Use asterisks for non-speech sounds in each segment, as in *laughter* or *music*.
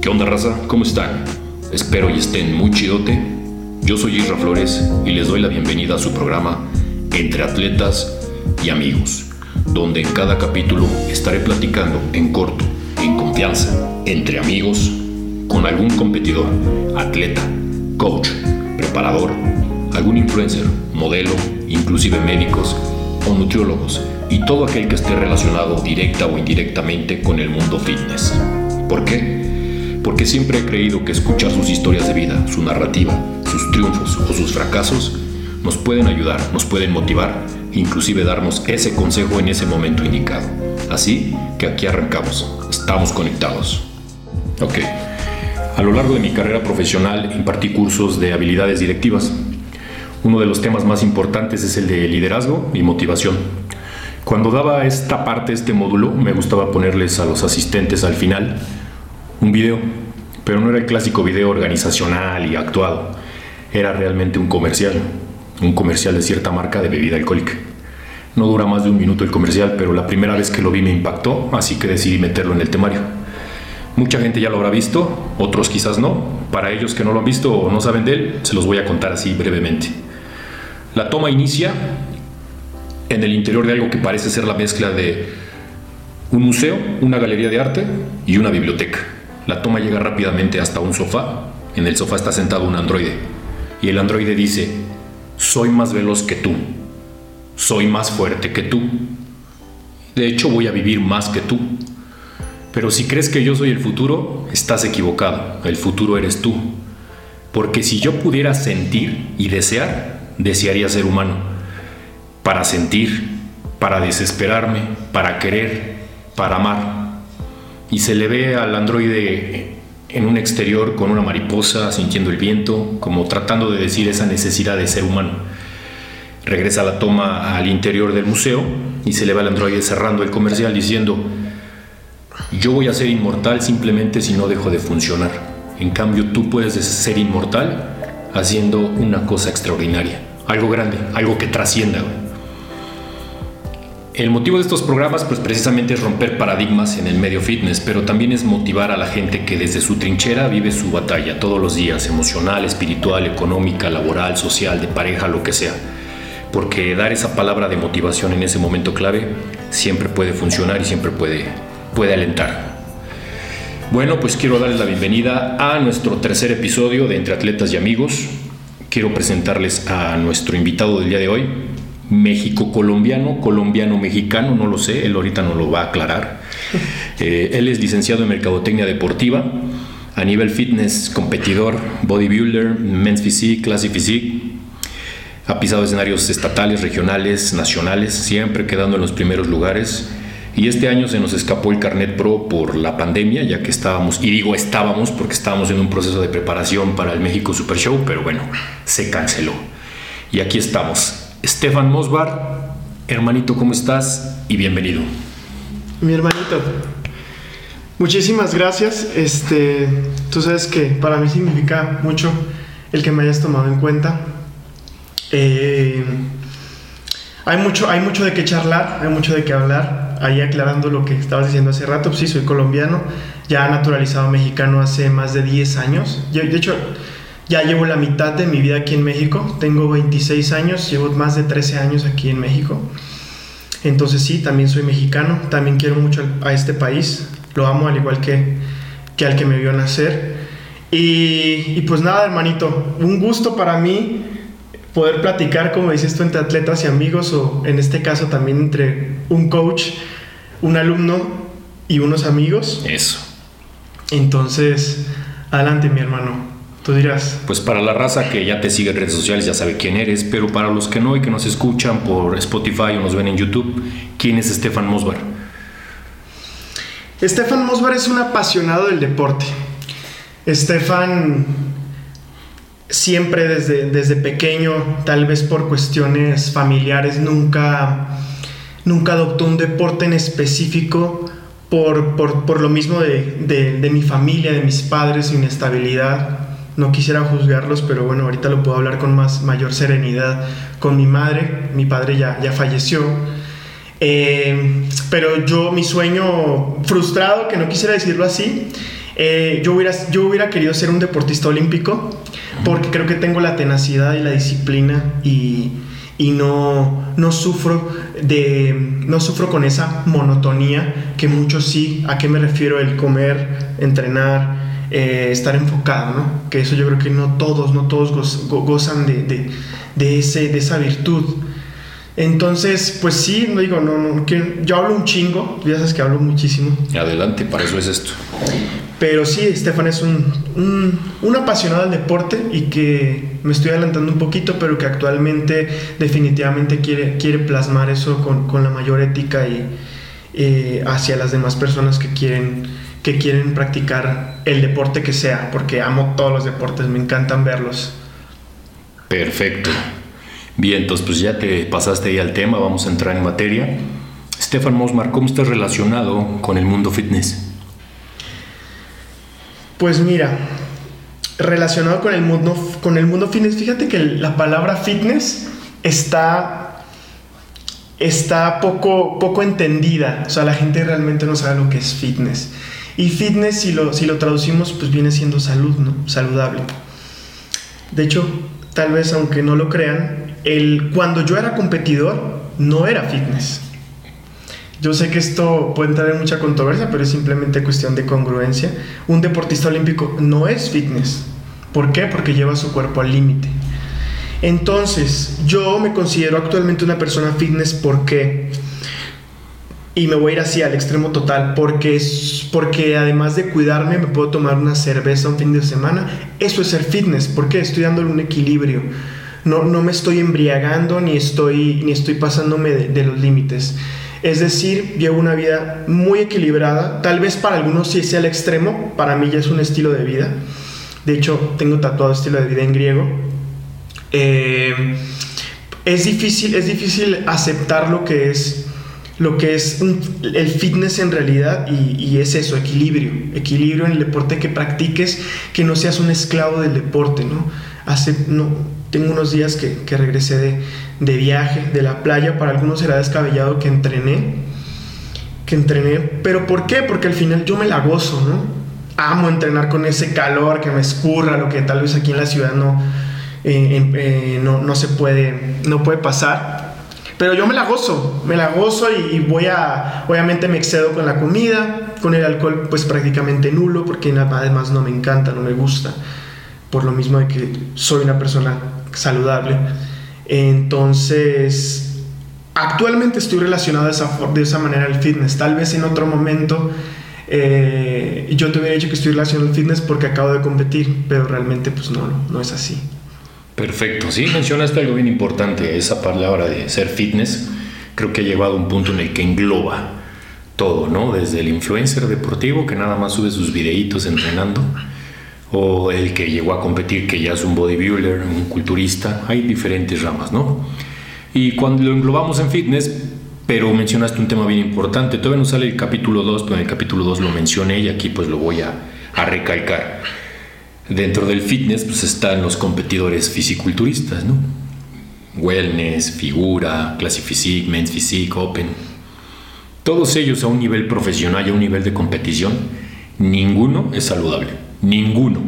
¿Qué onda raza? ¿Cómo están? Espero y estén muy chidote. Yo soy Isra Flores y les doy la bienvenida a su programa Entre Atletas y Amigos, donde en cada capítulo estaré platicando en corto, en confianza, entre amigos, con algún competidor, atleta, coach, preparador, algún influencer, modelo, inclusive médicos o nutriólogos y todo aquel que esté relacionado directa o indirectamente con el mundo fitness. ¿Por qué? Porque siempre he creído que escuchar sus historias de vida, su narrativa, sus triunfos o sus fracasos nos pueden ayudar, nos pueden motivar inclusive darnos ese consejo en ese momento indicado. Así que aquí arrancamos, estamos conectados. Ok, a lo largo de mi carrera profesional impartí cursos de habilidades directivas. Uno de los temas más importantes es el de liderazgo y motivación. Cuando daba esta parte, este módulo, me gustaba ponerles a los asistentes al final un video, pero no era el clásico video organizacional y actuado, era realmente un comercial, un comercial de cierta marca de bebida alcohólica. No dura más de un minuto el comercial, pero la primera vez que lo vi me impactó, así que decidí meterlo en el temario. Mucha gente ya lo habrá visto, otros quizás no. Para ellos que no lo han visto o no saben de él, se los voy a contar así brevemente. La toma inicia en el interior de algo que parece ser la mezcla de un museo, una galería de arte y una biblioteca. La toma llega rápidamente hasta un sofá. En el sofá está sentado un androide. Y el androide dice, soy más veloz que tú. Soy más fuerte que tú. De hecho, voy a vivir más que tú. Pero si crees que yo soy el futuro, estás equivocado. El futuro eres tú. Porque si yo pudiera sentir y desear, desearía ser humano. Para sentir, para desesperarme, para querer, para amar. Y se le ve al androide en un exterior con una mariposa, sintiendo el viento, como tratando de decir esa necesidad de ser humano. Regresa la toma al interior del museo y se le ve al androide cerrando el comercial diciendo, yo voy a ser inmortal simplemente si no dejo de funcionar. En cambio, tú puedes ser inmortal haciendo una cosa extraordinaria, algo grande, algo que trascienda. El motivo de estos programas pues precisamente es romper paradigmas en el medio fitness, pero también es motivar a la gente que desde su trinchera vive su batalla todos los días, emocional, espiritual, económica, laboral, social, de pareja, lo que sea. Porque dar esa palabra de motivación en ese momento clave siempre puede funcionar y siempre puede, puede alentar. Bueno, pues quiero darles la bienvenida a nuestro tercer episodio de Entre Atletas y Amigos. Quiero presentarles a nuestro invitado del día de hoy, México-colombiano, colombiano-mexicano, no lo sé, él ahorita no lo va a aclarar. *laughs* Eh, él es licenciado en Mercadotecnia Deportiva, a nivel fitness, competidor, bodybuilder, men's physique, classic physique. Ha pisado escenarios estatales, regionales, nacionales, siempre quedando en los primeros lugares. Y este año se nos escapó el Carnet Pro por la pandemia, ya que estábamos, y digo estábamos porque estábamos en un proceso de preparación para el México Super Show, pero bueno, se canceló. Y aquí estamos. Stefan Mosbar, hermanito, ¿cómo estás? Y bienvenido. Mi hermanito, muchísimas gracias. Este, tú sabes que para mí significa mucho el que me hayas tomado en cuenta. Eh, hay, mucho, hay mucho de qué charlar, hay mucho de qué hablar. Ahí aclarando lo que estabas diciendo hace rato, pues sí, soy colombiano, ya naturalizado mexicano hace más de 10 años. Yo, de hecho, ya llevo la mitad de mi vida aquí en México. Tengo 26 años, llevo más de 13 años aquí en México. Entonces sí, también soy mexicano, también quiero mucho a este país, lo amo al igual que, que al que me vio nacer. Y, y, pues nada, hermanito, un gusto para mí poder platicar, como dices tú, entre atletas y amigos, o en este caso también entre un coach, un alumno y unos amigos. Eso. Entonces, adelante mi hermano. Tú dirás. Pues para la raza que ya te sigue en redes sociales ya sabe quién eres, pero para los que no y que nos escuchan por Spotify o nos ven en YouTube, ¿quién es Stefan Mosbar? Stefan Mosbar es un apasionado del deporte. Stefan siempre desde, desde pequeño, tal vez por cuestiones familiares, nunca, nunca adoptó un deporte en específico por, por, por lo mismo de, de, de mi familia, de mis padres, su inestabilidad no quisiera juzgarlos, pero bueno, ahorita lo puedo hablar con más mayor serenidad con mi madre, mi padre ya, ya falleció. Eh, pero yo, mi sueño frustrado, que no quisiera decirlo así, eh, yo, hubiera, yo hubiera querido ser un deportista olímpico porque creo que tengo la tenacidad y la disciplina y, y no, no, sufro de, no sufro con esa monotonía que muchos sí. ¿A qué me refiero? El comer, entrenar, eh, estar enfocado, ¿no? Que eso yo creo que no todos, no todos gozan de, de, de, ese, de esa virtud. Entonces, pues sí, no digo, no, no, que yo hablo un chingo, ya sabes que hablo muchísimo. Adelante, para eso es esto. Pero sí, Estefan es un, un, un, apasionado del deporte y que me estoy adelantando un poquito, pero que actualmente definitivamente quiere, quiere plasmar eso con, con la mayor ética y eh, hacia las demás personas que quieren, que quieren practicar el deporte que sea, porque amo todos los deportes, me encantan verlos. Perfecto. Bien, entonces pues ya te pasaste ahí al tema, vamos a entrar en materia. Stefan Mosmar, ¿cómo estás relacionado con el mundo fitness? Pues mira, relacionado con el mundo, con el mundo fitness, fíjate que la palabra fitness está, está poco, poco entendida. O sea, la gente realmente no sabe lo que es fitness. Y fitness, si lo, si lo traducimos, pues viene siendo salud, ¿no? Saludable. De hecho, tal vez aunque no lo crean, el, cuando yo era competidor, no era fitness. Yo sé que esto puede entrar en mucha controversia, pero es simplemente cuestión de congruencia. Un deportista olímpico no es fitness. ¿Por qué? Porque lleva su cuerpo al límite. Entonces, yo me considero actualmente una persona fitness porque y me voy a ir así al extremo total porque porque además de cuidarme me puedo tomar una cerveza un fin de semana. Eso es ser fitness, porque estoy dándole un equilibrio. No, no me estoy embriagando ni estoy ni estoy pasándome de, de los límites. Es decir, llevo una vida muy equilibrada. Tal vez para algunos sí sea el extremo, para mí ya es un estilo de vida. De hecho, tengo tatuado estilo de vida en griego. Eh, es, difícil, es difícil aceptar lo que es, lo que es el fitness en realidad y, y, es eso, equilibrio. Equilibrio en el deporte que practiques, que no seas un esclavo del deporte, ¿no? Hace, no tengo unos días que, que regresé de, de viaje, de la playa, para algunos será descabellado que entrené, que entrené, pero ¿por qué? Porque al final yo me la gozo, ¿no? Amo entrenar con ese calor que me escurra, lo que tal vez aquí en la ciudad no, eh, eh, no, no, se puede, no puede pasar. Pero yo me la gozo, me la gozo y, voy a, obviamente me excedo con la comida, con el alcohol pues prácticamente nulo, porque además no me encanta, no me gusta, por lo mismo de que soy una persona saludable. Entonces, actualmente estoy relacionado de esa, de esa manera al fitness. Tal vez en otro momento eh, yo te hubiera dicho que estoy relacionado al fitness porque acabo de competir, pero realmente pues no, no es así. Perfecto, sí, mencionaste algo bien importante, esa palabra de ser fitness, creo que ha llegado a un punto en el que engloba todo, ¿no? Desde el influencer deportivo que nada más sube sus videitos entrenando, o el que llegó a competir, que ya es un bodybuilder, un culturista, hay diferentes ramas, ¿no? Y cuando lo englobamos en fitness, pero mencionaste un tema bien importante, todavía no sale el capítulo 2, pero en el capítulo 2 lo mencioné y aquí pues lo voy a, a recalcar. Dentro del fitness pues están los competidores fisiculturistas, ¿no? Wellness, figura, Classic Physique, Men's Physique, Open. Todos ellos a un nivel profesional y a un nivel de competición, ninguno es saludable. Ninguno.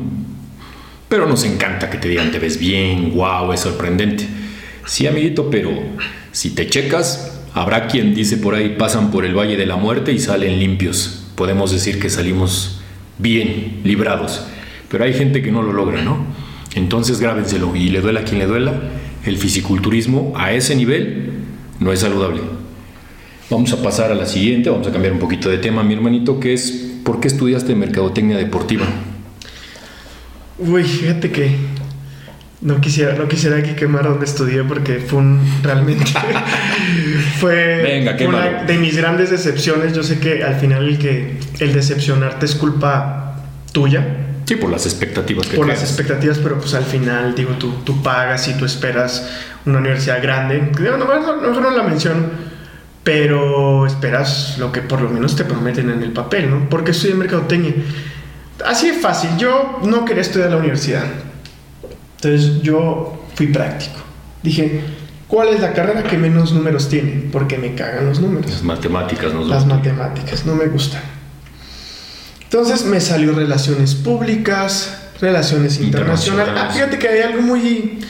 Pero nos encanta que te digan te ves bien, wow, es sorprendente. Sí, amiguito, pero si te checas, habrá quien dice por ahí pasan por el Valle de la Muerte y salen limpios. Podemos decir que salimos bien, librados. Pero hay gente que no lo logra, ¿no? Entonces grábenselo y le duela a quien le duela. El fisiculturismo a ese nivel no es saludable. Vamos a pasar a la siguiente, vamos a cambiar un poquito de tema, mi hermanito, que es ¿por qué estudiaste mercadotecnia deportiva? Uy, fíjate que no quisiera, no quisiera aquí quemar donde estudié porque fue un, realmente *laughs* fue Venga, una de mis grandes decepciones. Yo sé que al final el que el decepcionarte es culpa tuya. Sí, por las expectativas que Por creas. las expectativas, pero pues al final, digo, tú, tú pagas y tú esperas una universidad grande. Digo, no, no, no, no la menciono, pero esperas lo que por lo menos te prometen en el papel, ¿no? Porque estudié mercadotecnia. Así de fácil, yo no quería estudiar la universidad. Entonces yo fui práctico. Dije, ¿Cuál es la carrera que menos números tiene? Porque me cagan los números. Las matemáticas, ¿no? Las matemáticas, no me gustan. Entonces me salió relaciones públicas, relaciones internacionales. Ah, fíjate que hay algo muy,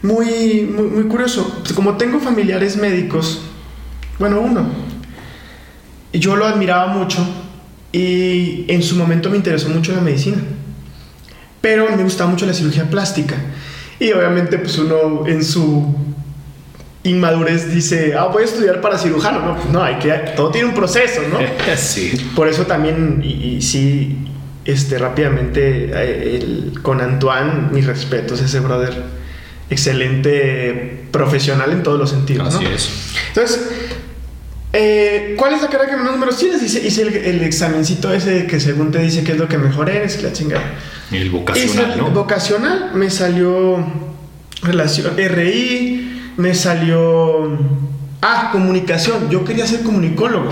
muy, muy, muy curioso. Como tengo familiares médicos, bueno, uno, yo lo admiraba mucho y en su momento me interesó mucho la medicina. Pero me gustaba mucho la cirugía plástica. Y obviamente pues uno en su inmadurez dice, ah, voy a estudiar para cirujano. No, pues no, hay que, todo tiene un proceso, ¿no? *laughs* sí. Por eso también, y, sí, este, rápidamente, eh, el, con Antoine, mis respetos, ese brother, excelente profesional en todos los sentidos. Así es. Entonces, eh, ¿cuál es la carrera que menos números tienes? Hice, hice el, el, examencito ese que según te dice que es lo que mejor eres, la chingada. El vocacional, hice ¿no? Vocacional, me salió relación, RI, me salió... Ah, comunicación. Yo quería ser comunicólogo.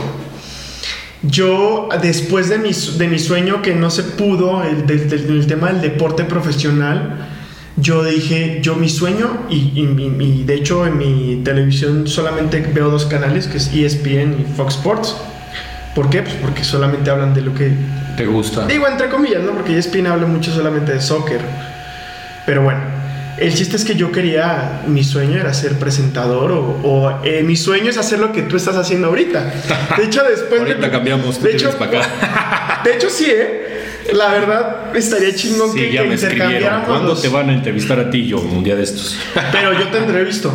Yo, después de mi, de mi sueño que no se pudo, el, del, del, tema del deporte profesional, yo dije, yo mi sueño, y, y, y, de hecho en mi televisión solamente veo dos canales, que es ESPN y Fox Sports. ¿Por qué? Pues porque solamente hablan de lo que... ¿Te gusta? Digo, entre comillas, ¿no? Porque ESPN habla mucho solamente de soccer. Pero bueno, el chiste es que yo quería, mi sueño era ser presentador o, o eh, mi sueño es hacer lo que tú estás haciendo ahorita. De hecho, después... ahorita de, cambiamos, de hecho, para acá. *laughs* de hecho, sí, ¿eh? La verdad, estaría chingón sí, que, ya que me intercambiáramos. ¿Cuándo los- te van a entrevistar a ti yo un día de estos? Pero yo te entrevisto.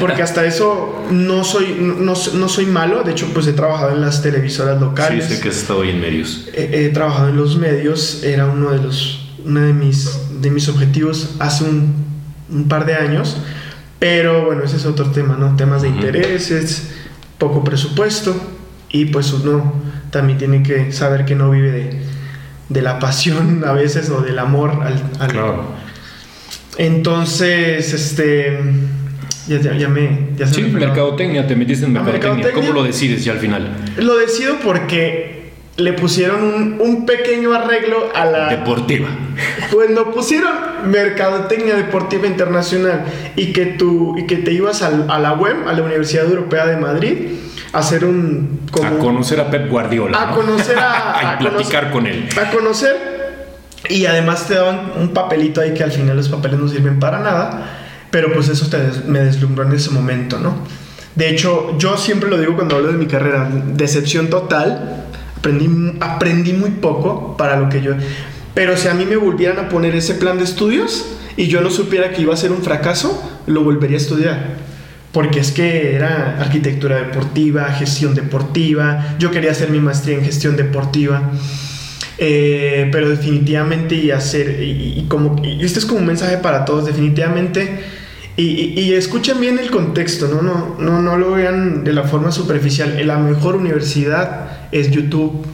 Porque hasta eso no soy, no, no soy malo. De hecho, pues he trabajado en las televisoras Sí, locales. sé que has estado ahí en medios. he, he trabajado en los medios, era uno de los uno de mis de mis objetivos hace un, un par de años, pero bueno, ese es otro tema, ¿no? Temas de intereses, poco presupuesto y pues uno también tiene que saber que no vive de, de la pasión *laughs* a veces o del amor al, al- Claro. Entonces, este ya, ya, ya me ya se Sí, me mercadotecnia, te metiste en Ah, mercadotecnia. mercadotecnia. ¿Cómo lo decides ya al final? Lo decido porque le pusieron un, un pequeño arreglo a la Deportiva. Cuando pusieron Mercadotecnia Deportiva Internacional y que, tú, y que te ibas al- a la web, a la Universidad Europea de Madrid, a hacer un... como- A conocer a Pep Guardiola. a ¿no? conocer a... *laughs* A platicar con él. A conocer. Y además te daban un papelito ahí que al final los papeles no sirven para nada. Pero pues eso te des- me deslumbró en ese momento, ¿no? De hecho, yo siempre lo digo cuando hablo de mi carrera, decepción total. Aprendí, muy poco para lo que yo... Pero si a mí me volvieran a poner ese plan de estudios y yo no supiera que iba a ser un fracaso, lo volvería a estudiar. Porque es que era arquitectura deportiva, gestión deportiva, yo quería hacer mi maestría en gestión deportiva. Eh, pero definitivamente y hacer, y como, y este es como un mensaje para todos, definitivamente, y, y- y escuchen bien el contexto, ¿no? No, no, no lo vean de la forma superficial, la mejor universidad es YouTube.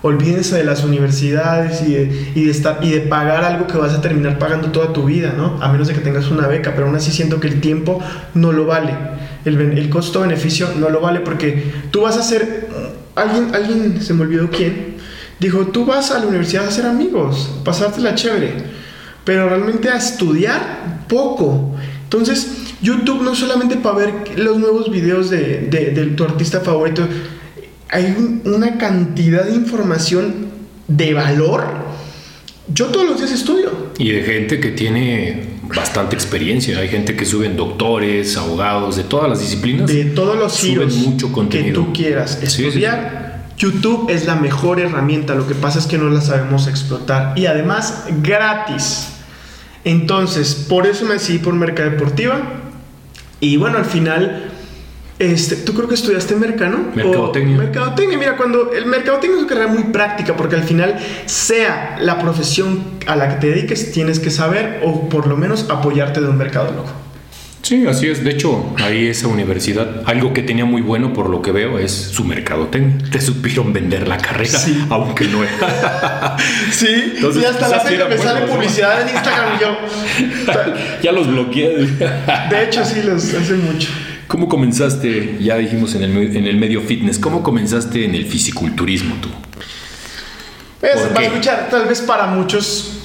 Olvídense de las universidades y de, y de estar, y de pagar algo que vas a terminar pagando toda tu vida, ¿no? A menos de que tengas una beca, pero aún así siento que el tiempo no lo vale. El, el costo-beneficio no lo vale porque tú vas a hacer... Alguien, alguien, se me olvidó quién, dijo, tú vas a la universidad a hacer amigos, pasártela chévere, pero realmente a estudiar poco. Entonces, YouTube no solamente para ver los nuevos videos de, de- de tu artista favorito, hay un- una cantidad de información de valor. Yo todos los días estudio. Y de gente que tiene bastante experiencia. Hay gente que suben doctores, abogados, de todas las disciplinas. De todos los Suben mucho que contenido. tú quieras Sí, sí, sí. estudiar. YouTube es la mejor herramienta, lo que pasa es que no la sabemos explotar y además gratis. Entonces, por eso me decidí por Merca Deportiva y bueno, al final este, ¿tú creo que estudiaste Mercano? Mercadotecnia. O- mercadotecnia, mira, cuando el mercadotecnia es una carrera muy práctica porque al final sea la profesión a la que te dediques, tienes que saber o por lo menos apoyarte de un mercadólogo. Sí, así es. De hecho, ahí esa universidad, algo que tenía muy bueno por lo que veo es su mercadotecnia. Te supieron vender la carrera, Sí. aunque no era. *laughs* Sí, Entonces, y hasta la fecha me bueno, sale ¿no? publicidad en Instagram y yo. *laughs* ya los bloqueé. De hecho, sí, los hace mucho. ¿Cómo comenzaste? Ya dijimos en el, en el medio fitness. ¿Cómo comenzaste en el fisiculturismo tú? Pues, ¿Por va a qué? escuchar, tal vez para muchos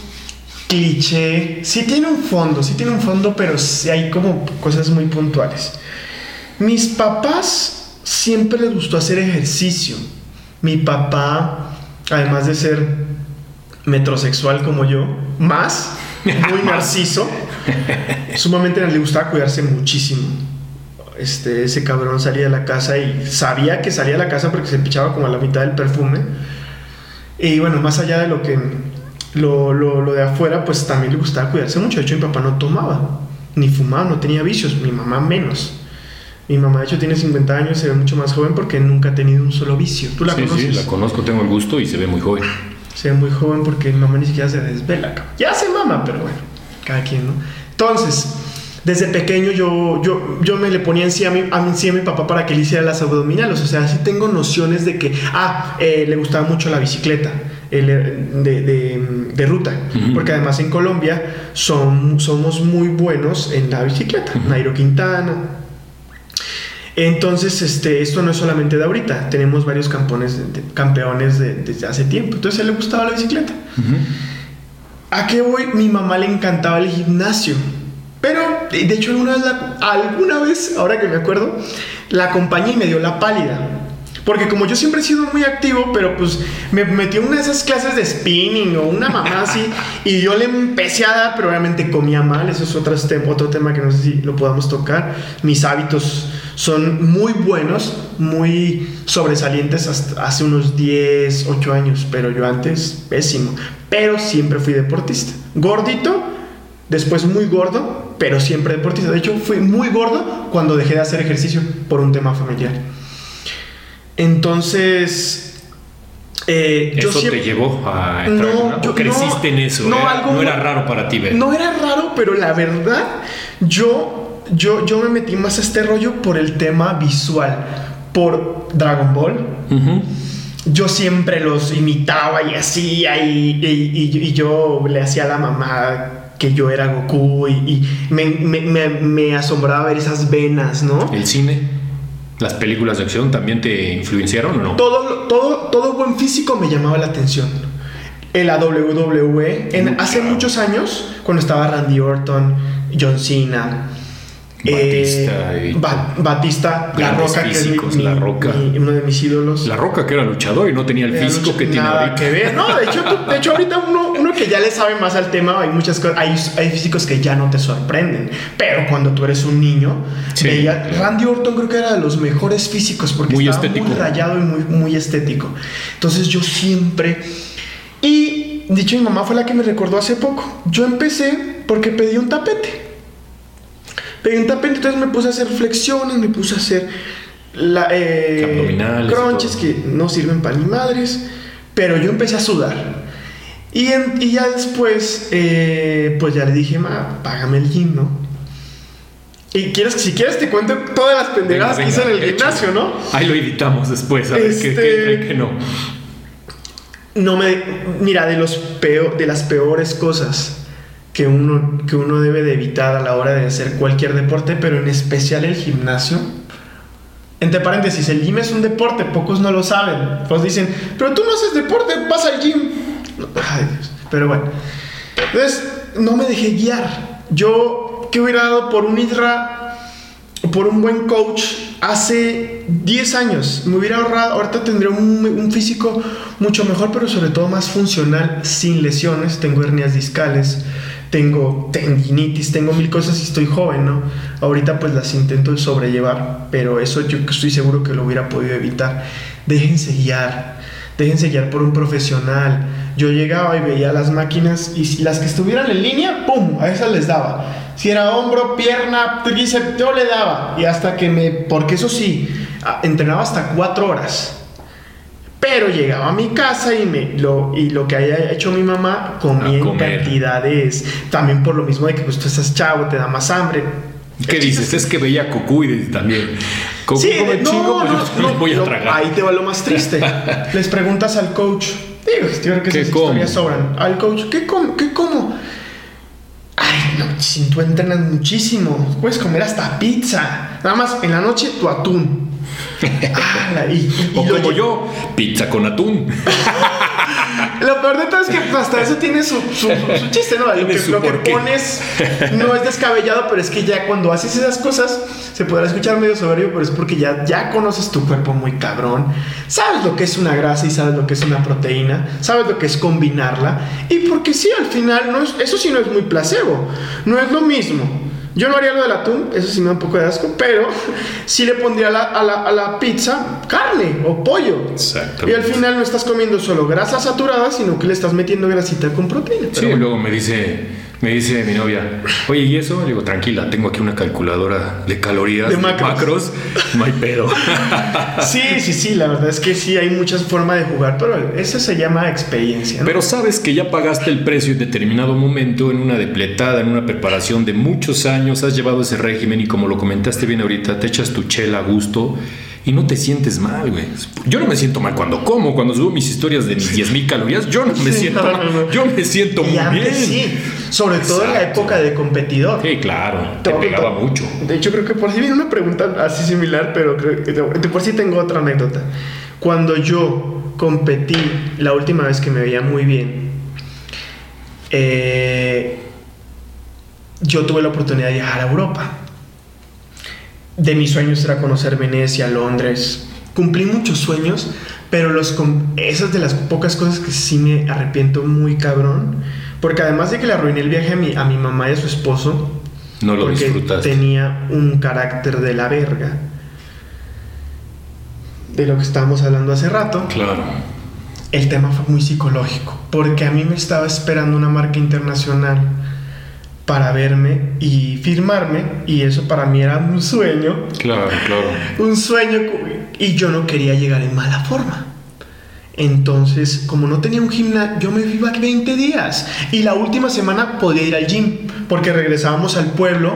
cliché. Sí tiene un fondo, sí tiene un fondo, pero sí hay como cosas muy puntuales. Mis papás siempre les gustó hacer ejercicio. Mi papá, además de ser metrosexual como yo, más, muy *laughs* narciso, sumamente le gustaba cuidarse muchísimo. Este, ese cabrón salía de la casa y sabía que salía de la casa porque se pichaba como a la mitad del perfume. Y bueno, más allá de lo que lo, lo, de afuera, pues también le gustaba cuidarse mucho. De hecho, mi papá no tomaba, ni fumaba, no tenía vicios, mi mamá menos. Mi mamá, de hecho, tiene 50 años, se ve mucho más joven porque nunca ha tenido un solo vicio. ¿Tú la conoces? Sí, la conozco, tengo el gusto y se ve muy joven. Se ve muy joven porque mi mamá ni siquiera se desvela. Ya se mama, pero bueno, cada quien, ¿no? Entonces, desde pequeño yo, yo, yo me le ponía encima a, mi, a, mí, a mi papá para que le hiciera las abdominales. O sea, sí tengo nociones de que, ah, eh, le gustaba mucho la bicicleta. De, de, de, ruta, porque además en Colombia son, somos muy buenos en la bicicleta. Nairo Quintana, entonces, este, esto no es solamente de ahorita, tenemos varios campones, campeones desde hace tiempo. Entonces, a él le gustaba la bicicleta. ¿A qué voy? Mi mamá le encantaba el gimnasio. Pero, de hecho, alguna vez, alguna vez, ahora que me acuerdo, la acompañé y me dio la pálida. Porque como yo siempre he sido muy activo, pero pues me metió en una de esas clases de spinning o una mamá así, *laughs* y yo le empecé a dar, pero obviamente comía mal, eso es otro, otro tema que no sé si lo podamos tocar. Mis hábitos son muy buenos, muy sobresalientes hasta hace unos 10, 8 años, pero yo antes pésimo. Pero siempre fui deportista. Gordito, después muy gordo, pero siempre deportista. De hecho, fui muy gordo cuando dejé de hacer ejercicio por un tema familiar. Entonces, eh, ¿Eso te llevó a no, yo, creciste en eso? No, no era raro para ti ver. No era raro, pero la verdad, yo yo, yo me metí más a este rollo por el tema visual, por Dragon Ball. Yo siempre los imitaba y hacía y, y, yo le hacía a la mamá que yo era Goku y, me, me, me, asombraba ver esas venas, ¿no? El cine, las películas de acción también te influenciaron o no? Todo, todo, todo buen físico me llamaba la atención. En la WWE, en, hace muchos años, cuando estaba Randy Orton, John Cena, Batista, eh, Batista La Roca, que es la Roca. uno de mis ídolos. La Roca que era luchador y no tenía el físico que tiene ahorita. que ver. No, de hecho, de hecho ahorita uno, uno, que ya le sabe más al tema, hay muchas cosas, hay, hay físicos que ya no te sorprenden. Pero cuando tú eres un niño, Randy Orton creo que era de los mejores físicos porque muy estaba estético. muy rayado y muy, muy estético. Entonces yo siempre... Y dicho mi mamá fue la que me recordó hace poco. Yo empecé porque pedí un tapete. Pero en tapete entonces me puse a hacer flexiones, me puse a hacer la, eh, crunches que no sirven para ni madres, pero yo empecé a sudar. Y, y ya después, eh, pues ya le dije, ma, págame el gym, ¿no? Y quieres, si quieres te cuento todas las pendejadas que hice en el gimnasio, ¿no? Ahí lo editamos después, a ver qué, qué, qué no. No me... Mira, de, los peor, de las peores cosas que uno, que uno debe de evitar a la hora de hacer cualquier deporte, pero en especial el gimnasio. Entre paréntesis, el gym es un deporte, pocos no lo saben. Pues dicen, pero tú no haces deporte, vas al gym. Ay, Dios. Pero bueno. Entonces, no me dejé guiar. Yo, que hubiera dado por un ISRA, por un buen coach, hace 10 años, me hubiera ahorrado, ahorita tendría un, un físico mucho mejor, pero sobre todo más funcional, sin lesiones. Tengo hernias discales tengo tendinitis, tengo mil cosas y estoy joven, ¿no? Ahorita pues las intento sobrellevar, pero eso yo estoy seguro que lo hubiera podido evitar. Déjense guiar, déjense guiar por un profesional. Yo llegaba y veía las máquinas y si las que estuvieran en línea, ¡pum! A esas les daba. Si era hombro, pierna, tríceps, yo le daba. Y hasta que me... Porque eso sí, entrenaba hasta cuatro horas pero llegaba a mi casa y, me, lo, y lo que haya hecho mi mamá comía en cantidades. También por lo mismo de que pues, tú estás chavo, te da más hambre. ¿Qué dices? Es que veía Cucu y también. Cucu sí, come no, chingo, pues no, voy a tragar. Ahí te va lo más triste. *laughs* Les preguntas al coach. Digo, yo creo que esas historias sobran. Al coach, ¿qué como? ¿Qué como? Ay, no, si tú entrenas muchísimo, puedes comer hasta pizza. Nada más en la noche tu atún. Ah, y, o como yo, pizza con atún. *laughs* lo peor de todo es que hasta eso tiene su, su, su chiste, ¿no? Lo que, lo que pones *laughs* no es descabellado, pero es que ya cuando haces esas cosas se podrá escuchar medio soberbio, pero es porque ya, ya conoces tu cuerpo muy cabrón. Sabes lo que es una grasa y sabes lo que es una proteína, sabes lo que es combinarla. Y porque sí, al final, no es, eso sí no es muy placebo, no es lo mismo. Yo no haría lo del atún, eso sí me da un poco de asco, pero *laughs* sí le pondría a la, a la- a la pizza carne o pollo. Exactamente. Y al final no estás comiendo solo grasas saturadas, sino que le estás metiendo grasita con proteína. Sí, Pero bueno. luego me dice, me dice mi novia, oye, ¿y eso? Le digo, tranquila, tengo aquí una calculadora de calorías, De de macros. macros, no hay pedo. *laughs* Sí, sí, sí, la verdad es que sí hay muchas formas de jugar, pero eso se llama experiencia. ¿no? Pero sabes que ya pagaste el precio en determinado momento, en una depletada, en una preparación de muchos años, has llevado ese régimen y como lo comentaste bien ahorita, te echas tu chela a gusto y no te sientes mal, güey. Yo no me siento mal cuando como, cuando subo mis historias de mis 10.000 calorías, yo no me Sí, siento no, mal, no, no. yo me siento y muy antes bien. sí, sobre todo en la época de competidor. Sí, claro, te Todo- pegaba todo- mucho. De hecho, creo que por si viene una pregunta así similar, pero creo que de por sí tengo otra anécdota. Cuando yo competí la última vez que me veía muy bien, eh, yo tuve la oportunidad de viajar a Europa. De mis sueños era conocer Venecia, Londres. Cumplí muchos sueños, pero los, esas de las pocas cosas que sí me arrepiento muy cabrón. Porque además de que le arruiné el viaje a mi, a mi mamá y a su esposo, No lo porque disfrutaste. tenía un carácter de la verga. De lo que estábamos hablando hace rato. Claro. El tema fue muy psicológico. Porque a mí me estaba esperando una marca internacional para verme y firmarme. Y eso para mí era un sueño. Claro, claro. Un sueño. Y yo no quería llegar en mala forma. Entonces, como no tenía un gimnasio, yo me iba 20 días. Y la última semana podía ir al gym, porque regresábamos al pueblo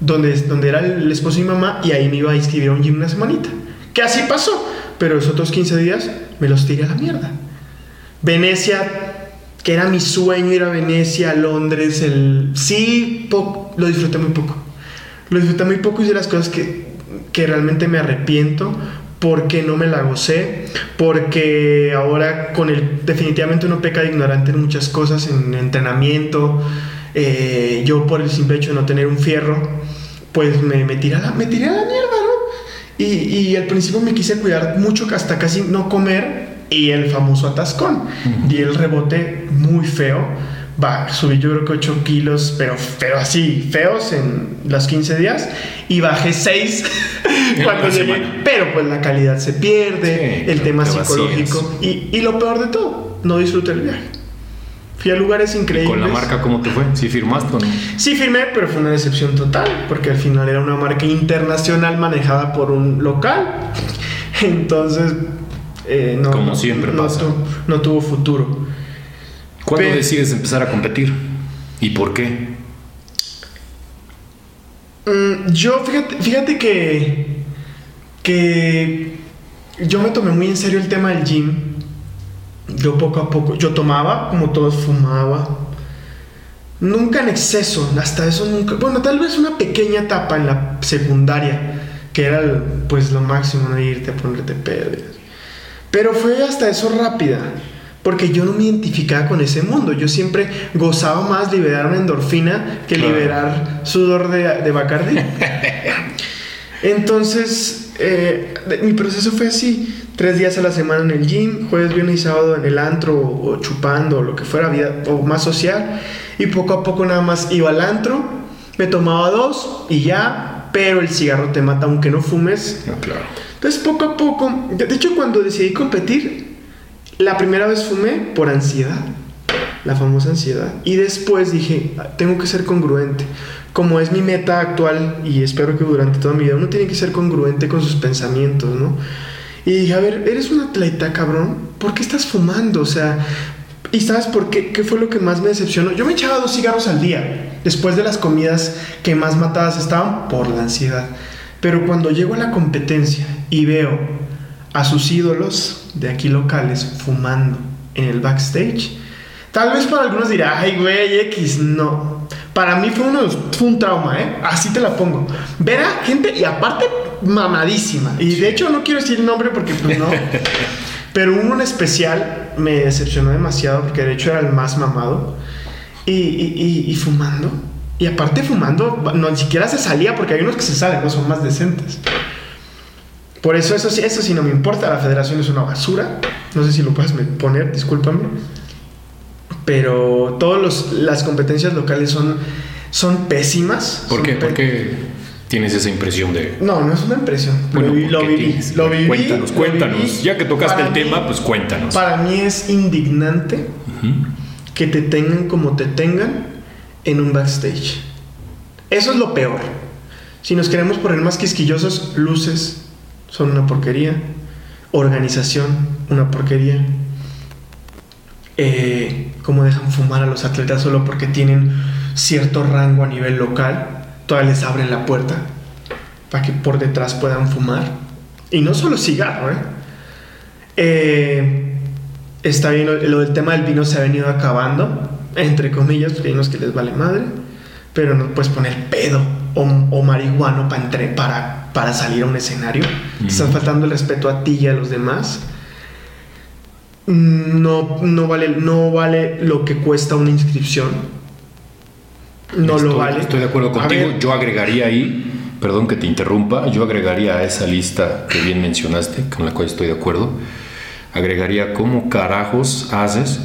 donde, donde era el esposo y mamá, y ahí me iba a inscribir a un gym una semanita. Que así pasó, pero esos otros 15 días me los tiré a la mierda. Venecia, que era mi sueño ir a Venecia, Londres, el... Sí, poco, lo disfruté muy poco. Lo disfruté muy poco y es de las cosas que, que realmente me arrepiento porque no me la gocé, porque ahora con el definitivamente uno peca de ignorante en muchas cosas, en entrenamiento, eh, yo por el simple hecho de no tener un fierro, pues me, me, tiré, a la, me tiré a la mierda, ¿no? Y, y al principio me quise cuidar mucho, hasta casi no comer, y el famoso atascón, di el rebote muy feo, va, subí yo creo que 8 kilos, pero, pero así, feos en los 15 días, y bajé 6 *laughs* cuando llegué. semana. Pero pues la calidad se pierde, Sí, el te- tema te psicológico, y, y lo peor de todo, no disfruté el viaje. Fui a lugares increíbles. ¿Con la marca cómo te fue? ¿Sí firmaste o no? Sí firmé, pero fue una decepción total, porque al final era una marca internacional manejada por un local. *laughs* Entonces, eh, no, Como no- siempre no, pasa. tu- no tuvo futuro. ¿Cuándo Pe- decides empezar a competir? ¿Y por qué? Mm, yo, fíjate, fíjate que, que yo me tomé muy en serio el tema del gym. Yo poco a poco, yo tomaba, como todos fumaba. Nunca en exceso, hasta eso nunca. Bueno, tal vez una pequeña etapa en la secundaria, que era pues lo máximo, ¿no? irte a ponerte pedo. Pero fue hasta eso rápida, porque yo no me identificaba con ese mundo. Yo siempre gozaba más liberar una endorfina que Claro. liberar sudor de, de Bacardí. *laughs* Entonces, eh, de- mi proceso fue así. Tres días a la semana en el gym, jueves, viernes y sábado en el antro o, o chupando o lo que fuera, vida o más social. Y poco a poco nada más iba al antro, me tomaba dos y ya, pero el cigarro te mata aunque no fumes. No, claro. Entonces poco a poco, de hecho cuando decidí competir, la primera vez fumé por ansiedad, la famosa ansiedad. Y después dije, "Ah, tengo que ser congruente. Como es mi meta actual y espero que durante toda mi vida uno tiene que ser congruente con sus pensamientos, ¿no? Y dije, a ver, eres un atleta, cabrón, ¿por qué estás fumando? O sea, ¿y sabes por qué? ¿Qué fue lo que más me decepcionó? Yo me echaba dos cigarros al día, después de las comidas que más matadas estaban por la ansiedad. Pero cuando llego a la competencia y veo a sus ídolos de aquí locales fumando en el backstage, tal vez para algunos dirá, ay, güey, X, no. Para mí fue, uno, fue un trauma, ¿eh? Así te la pongo. Ver a gente, y aparte, mamadísima. Y de hecho no quiero decir el nombre porque pues no. *laughs* Pero uno en especial me decepcionó demasiado porque de hecho era el más mamado. Y, y, y, y fumando. Y aparte fumando, no ni siquiera se salía porque hay unos que se salen, no son más decentes. Por eso, eso sí, eso sí no me importa. La federación es una basura. No sé si lo puedes poner, discúlpame. Pero todas las competencias locales son, son pésimas. ¿Por Son qué? ¿Por qué tienes esa impresión de... No, no es una impresión. Bueno, lo, vi- ¿por lo viví. Lo viví. Cuéntanos, lo cuéntanos. viví. Ya que tocaste Para el mí- tema, pues cuéntanos. Para mí es indignante Ujú. que te tengan como te tengan en un backstage. Eso es lo peor. Si nos queremos poner más quisquillosos, luces son una porquería. Organización, una porquería. Eh, cómo dejan fumar a los atletas solo porque tienen cierto rango a nivel local. Todavía les abren la puerta para que por detrás puedan fumar. Y no solo cigarro, ¿eh? Eh, está bien, lo, lo del tema del vino se ha venido acabando, entre comillas, porque hay unos que les vale madre, pero no puedes poner pedo o, o marihuano para, entre, para, para salir a un escenario. Te están Mm. faltando el respeto a ti y a los demás. No, no, vale, no vale lo que cuesta una inscripción. No Estoy- lo vale. Estoy de acuerdo contigo. ver, Yo agregaría ahí, perdón que te interrumpa, yo agregaría a esa lista que bien mencionaste, con la cual estoy de acuerdo, agregaría cómo carajos haces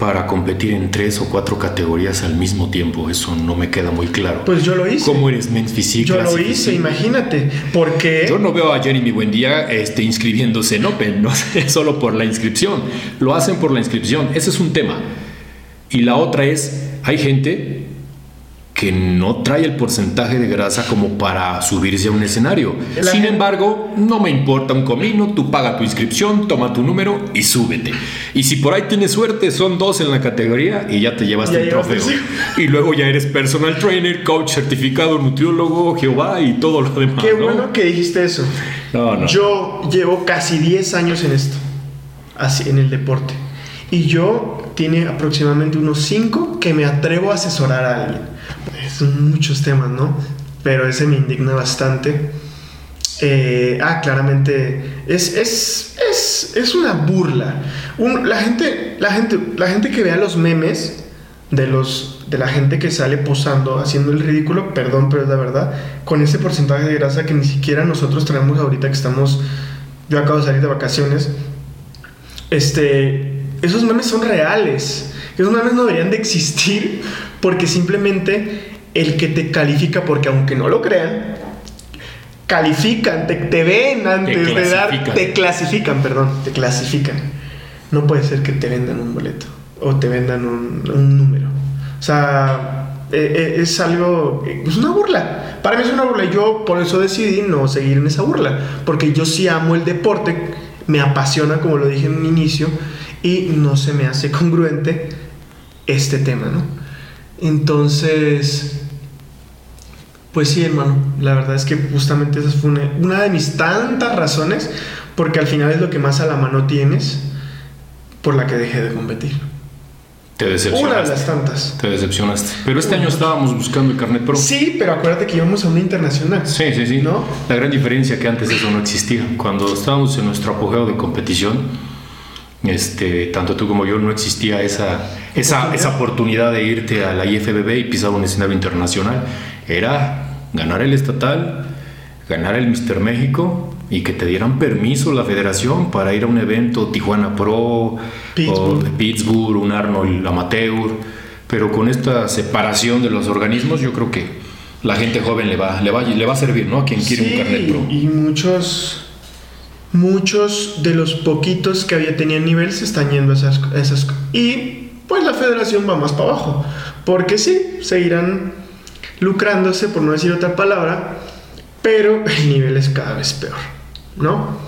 para competir en tres o cuatro categorías al mismo tiempo. Eso no me queda muy claro. pues yo lo hice. ¿Cómo eres men's physique? Yo lo hice, imagínate. Porque Yo no veo a Jeremy Buendía este, inscribiéndose en Open, no sé, *laughs* solo por la inscripción. Lo hacen por la inscripción. Ese es un tema. Y la otra es, hay gente que no trae el porcentaje de grasa como para subirse a un escenario. La Sin embargo, no me importa un comino, tú paga tu inscripción, toma tu número y súbete. Y si por ahí tienes suerte, son dos en la categoría y ya te llevaste Ya el trofeo. Y luego ya eres personal trainer, coach certificado, nutriólogo, Jehová y todo lo demás. qué ¿no? bueno que dijiste eso. No, no. Yo llevo casi 10 años en esto, así, en el deporte. Y yo tiene aproximadamente unos 5 que me atrevo a asesorar a alguien. Son muchos temas, ¿no? Pero ese me indigna bastante. Eh, ah, claramente es, es, es, es una burla. La, gente, la, gente, la gente que vea los memes de, los, de la gente que sale posando, haciendo el ridículo, perdón, pero es la verdad, con ese porcentaje de grasa que ni siquiera nosotros traemos ahorita que estamos, yo acabo de salir de vacaciones, este, esos memes son reales. Esos memes no deberían de existir porque simplemente el que te califica, porque aunque no lo crean, califican, te, te ven antes de dar, te clasifican, perdón, te clasifican. No puede ser que te vendan un boleto o te vendan un, un número. O sea, eh, eh, es algo, es una burla. Para mí es una burla y yo por eso decidí no seguir en esa burla, porque yo sí amo el deporte, me apasiona como lo dije en un inicio y no se me hace *laughs* congruente este tema, ¿no? Entonces, pues sí, hermano, la verdad es que justamente esa fue una, una de mis tantas razones, porque al final es lo que más a la mano tienes, por la que dejé de competir. Te Una de decepcionaste. las tantas. Te decepcionaste. Pero este año estábamos buscando el carnet pro. Sí, pero acuérdate que íbamos a una internacional. Sí, sí, sí. ¿No? La gran diferencia que antes eso no existía. Cuando estábamos en nuestro apogeo de competición, este, tanto tú como yo no existía esa, esa, esa oportunidad de irte a la IFBB y pisar un escenario internacional. Era ganar el estatal, ganar el Mister México y que te dieran permiso la federación para ir a un evento Tijuana Pro Pittsburgh. o Pittsburgh, un Arnold Amateur. Pero con esta separación de los organismos, yo creo que la gente joven le va, le va, le va a servir, ¿no? A quien quiere un carnet pro. y muchos, muchos de los poquitos que había tenían nivel se están yendo a esas, a esas y pues la federación va más para abajo, porque sí, seguirán lucrándose, por no decir otra palabra, pero *laughs* el nivel es cada vez peor, ¿no?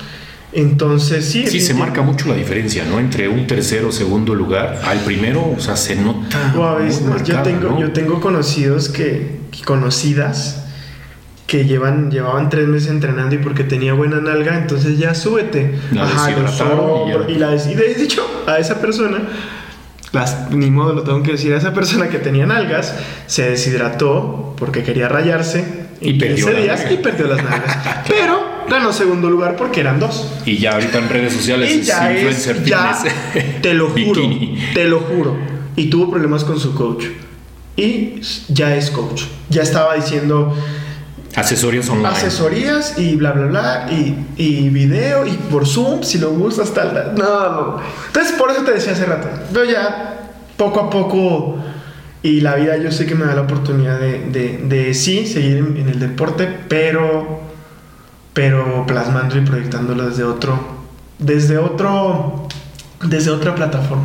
Entonces sí, Sí, se marca mucho la diferencia, ¿no? Entre un tercero o segundo lugar al primero, o sea, se nota. Yo, tengo, ¿no? yo tengo conocidos que, conocidas que llevan, llevaban tres meses entrenando y porque tenía buena nalga, entonces ya súbete. La deshidrataron y ya. y, la des- y de hecho, a esa persona, las, ni modo lo tengo que decir, a esa persona que tenía nalgas, se deshidrató porque quería rayarse Y en perdió 15 las días nalgas. y perdió las nalgas. *laughs* Pero ganó segundo lugar porque eran dos. Y ya ahorita en redes sociales Y es ya influencer es, ya, fitness. te lo *laughs* juro, Bikini. te lo juro. Y tuvo problemas con su coach. Y ya es coach. Ya estaba diciendo Asesorías online. asesorías y bla, bla, bla. Y, y video y por Zoom, si lo gustas, tal, tal. No, no. Entonces, por eso te decía hace rato. Pero ya, poco a poco. Y la vida yo sé que me da la oportunidad de, de, de sí, seguir en, en el deporte, pero, pero plasmando y proyectándolo desde otro, desde otro, desde otra plataforma.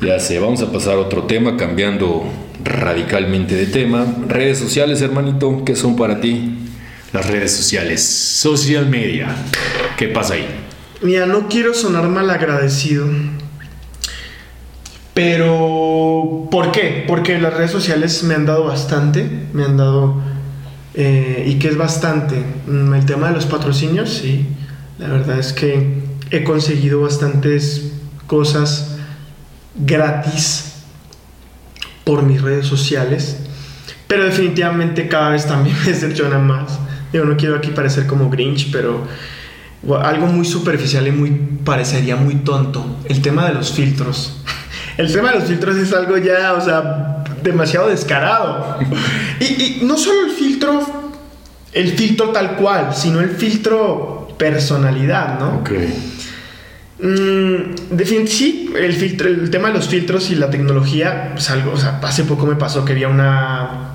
Ya sé, vamos a pasar a otro tema, cambiando radicalmente de tema. Redes sociales, hermanito, ¿qué son para ti? Las redes sociales, social media. ¿Qué pasa ahí? Mira, no quiero sonar mal agradecido. Pero, ¿por qué? Porque las redes sociales me han dado bastante, me han dado, eh, y que es bastante. Mm, El tema de los patrocinios, sí, la verdad es que he conseguido bastantes cosas gratis por mis redes sociales, pero definitivamente cada vez también *laughs* me decepciona más. Yo no quiero aquí parecer como Grinch, pero algo muy superficial y muy parecería muy tonto. El tema de los filtros. *laughs* El tema de los filtros es algo ya, o sea, demasiado descarado. *laughs* Y, y no solo el filtro, el filtro tal cual, sino el filtro personalidad, ¿no? Ok. Mm, sí, el, filtro, el tema de los filtros y la tecnología, pues algo, o sea, hace poco me pasó que vi a una...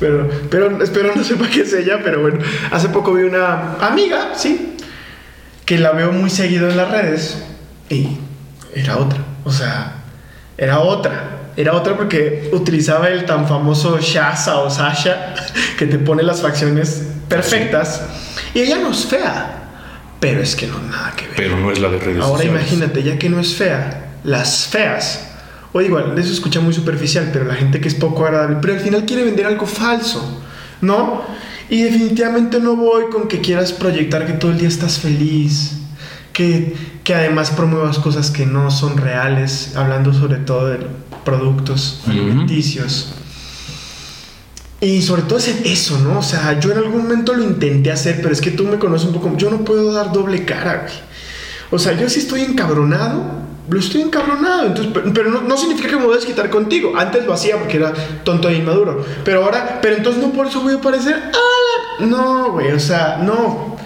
Pero, pero espero no sepa qué es ella, pero bueno, hace poco vi una amiga, sí, que la veo muy seguido en las redes y era otra, o sea, era otra. Era otra porque utilizaba el tan famoso Shaza o Sasha que te pone las facciones perfectas. Y ella no es fea, pero es que no nada que ver. Pero no es la de redes Ahora sociales. imagínate, ya que no es fea, las feas. O igual, eso escucha muy superficial, pero la gente que es poco agradable, pero al final quiere vender algo falso, ¿no? Y definitivamente no voy con que quieras proyectar que todo el día estás feliz, que, que además promuevas cosas que no son reales, hablando sobre todo de productos alimenticios. Y sobre todo es eso, ¿no? O sea, yo en algún momento lo intenté hacer, pero es que tú me conoces un poco. Yo no puedo dar doble cara, güey. O sea, yo sí estoy encabronado, lo estoy encabronado. Entonces, pero no, no significa que me voy a desquitar contigo. Antes lo hacía porque era tonto e inmaduro. Pero ahora, pero entonces no por eso voy a parecer. No, güey, o sea, no.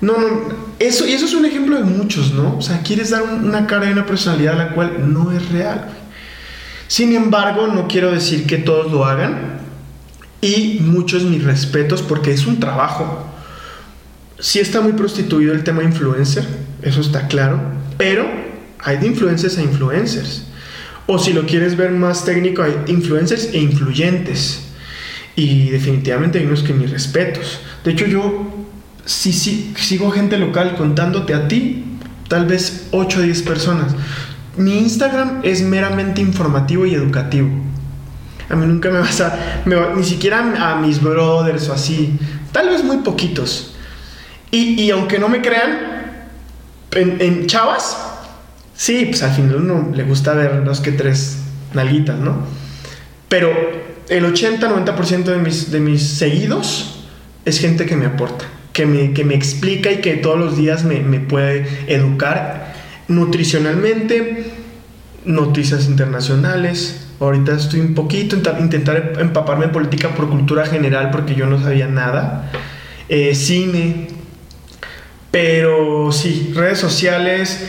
No, no. Eso, y eso es un ejemplo de muchos, ¿no? O sea, quieres dar un- una cara y una personalidad la cual no es real. Sin embargo, no quiero decir que todos lo hagan. Y muchos mis respetos porque es un trabajo. Sí está muy prostituido el tema influencer, eso está claro. Pero hay de influencers a influencers. O si lo quieres ver más técnico, hay influencers e influyentes. Y definitivamente hay unos que mis respetos. De hecho, yo sí, sí, sigo gente local contándote a ti, tal vez 8 o 10 personas. Mi Instagram es meramente informativo y educativo. A mí nunca me vas a... me ni siquiera a mis brothers o así. Tal vez muy poquitos. Y, y aunque no me crean, en, en chavas, sí, pues al final uno le gusta ver dos que tres nalguitas, ¿no? Pero el 80-90% de mis, de mis seguidos es gente que me aporta, que me, que me explica y que todos los días me, me puede educar nutricionalmente, noticias internacionales. Ahorita estoy un poquito int- intentar empaparme en política por cultura general porque yo no sabía nada. Eh, cine. Pero sí, redes sociales,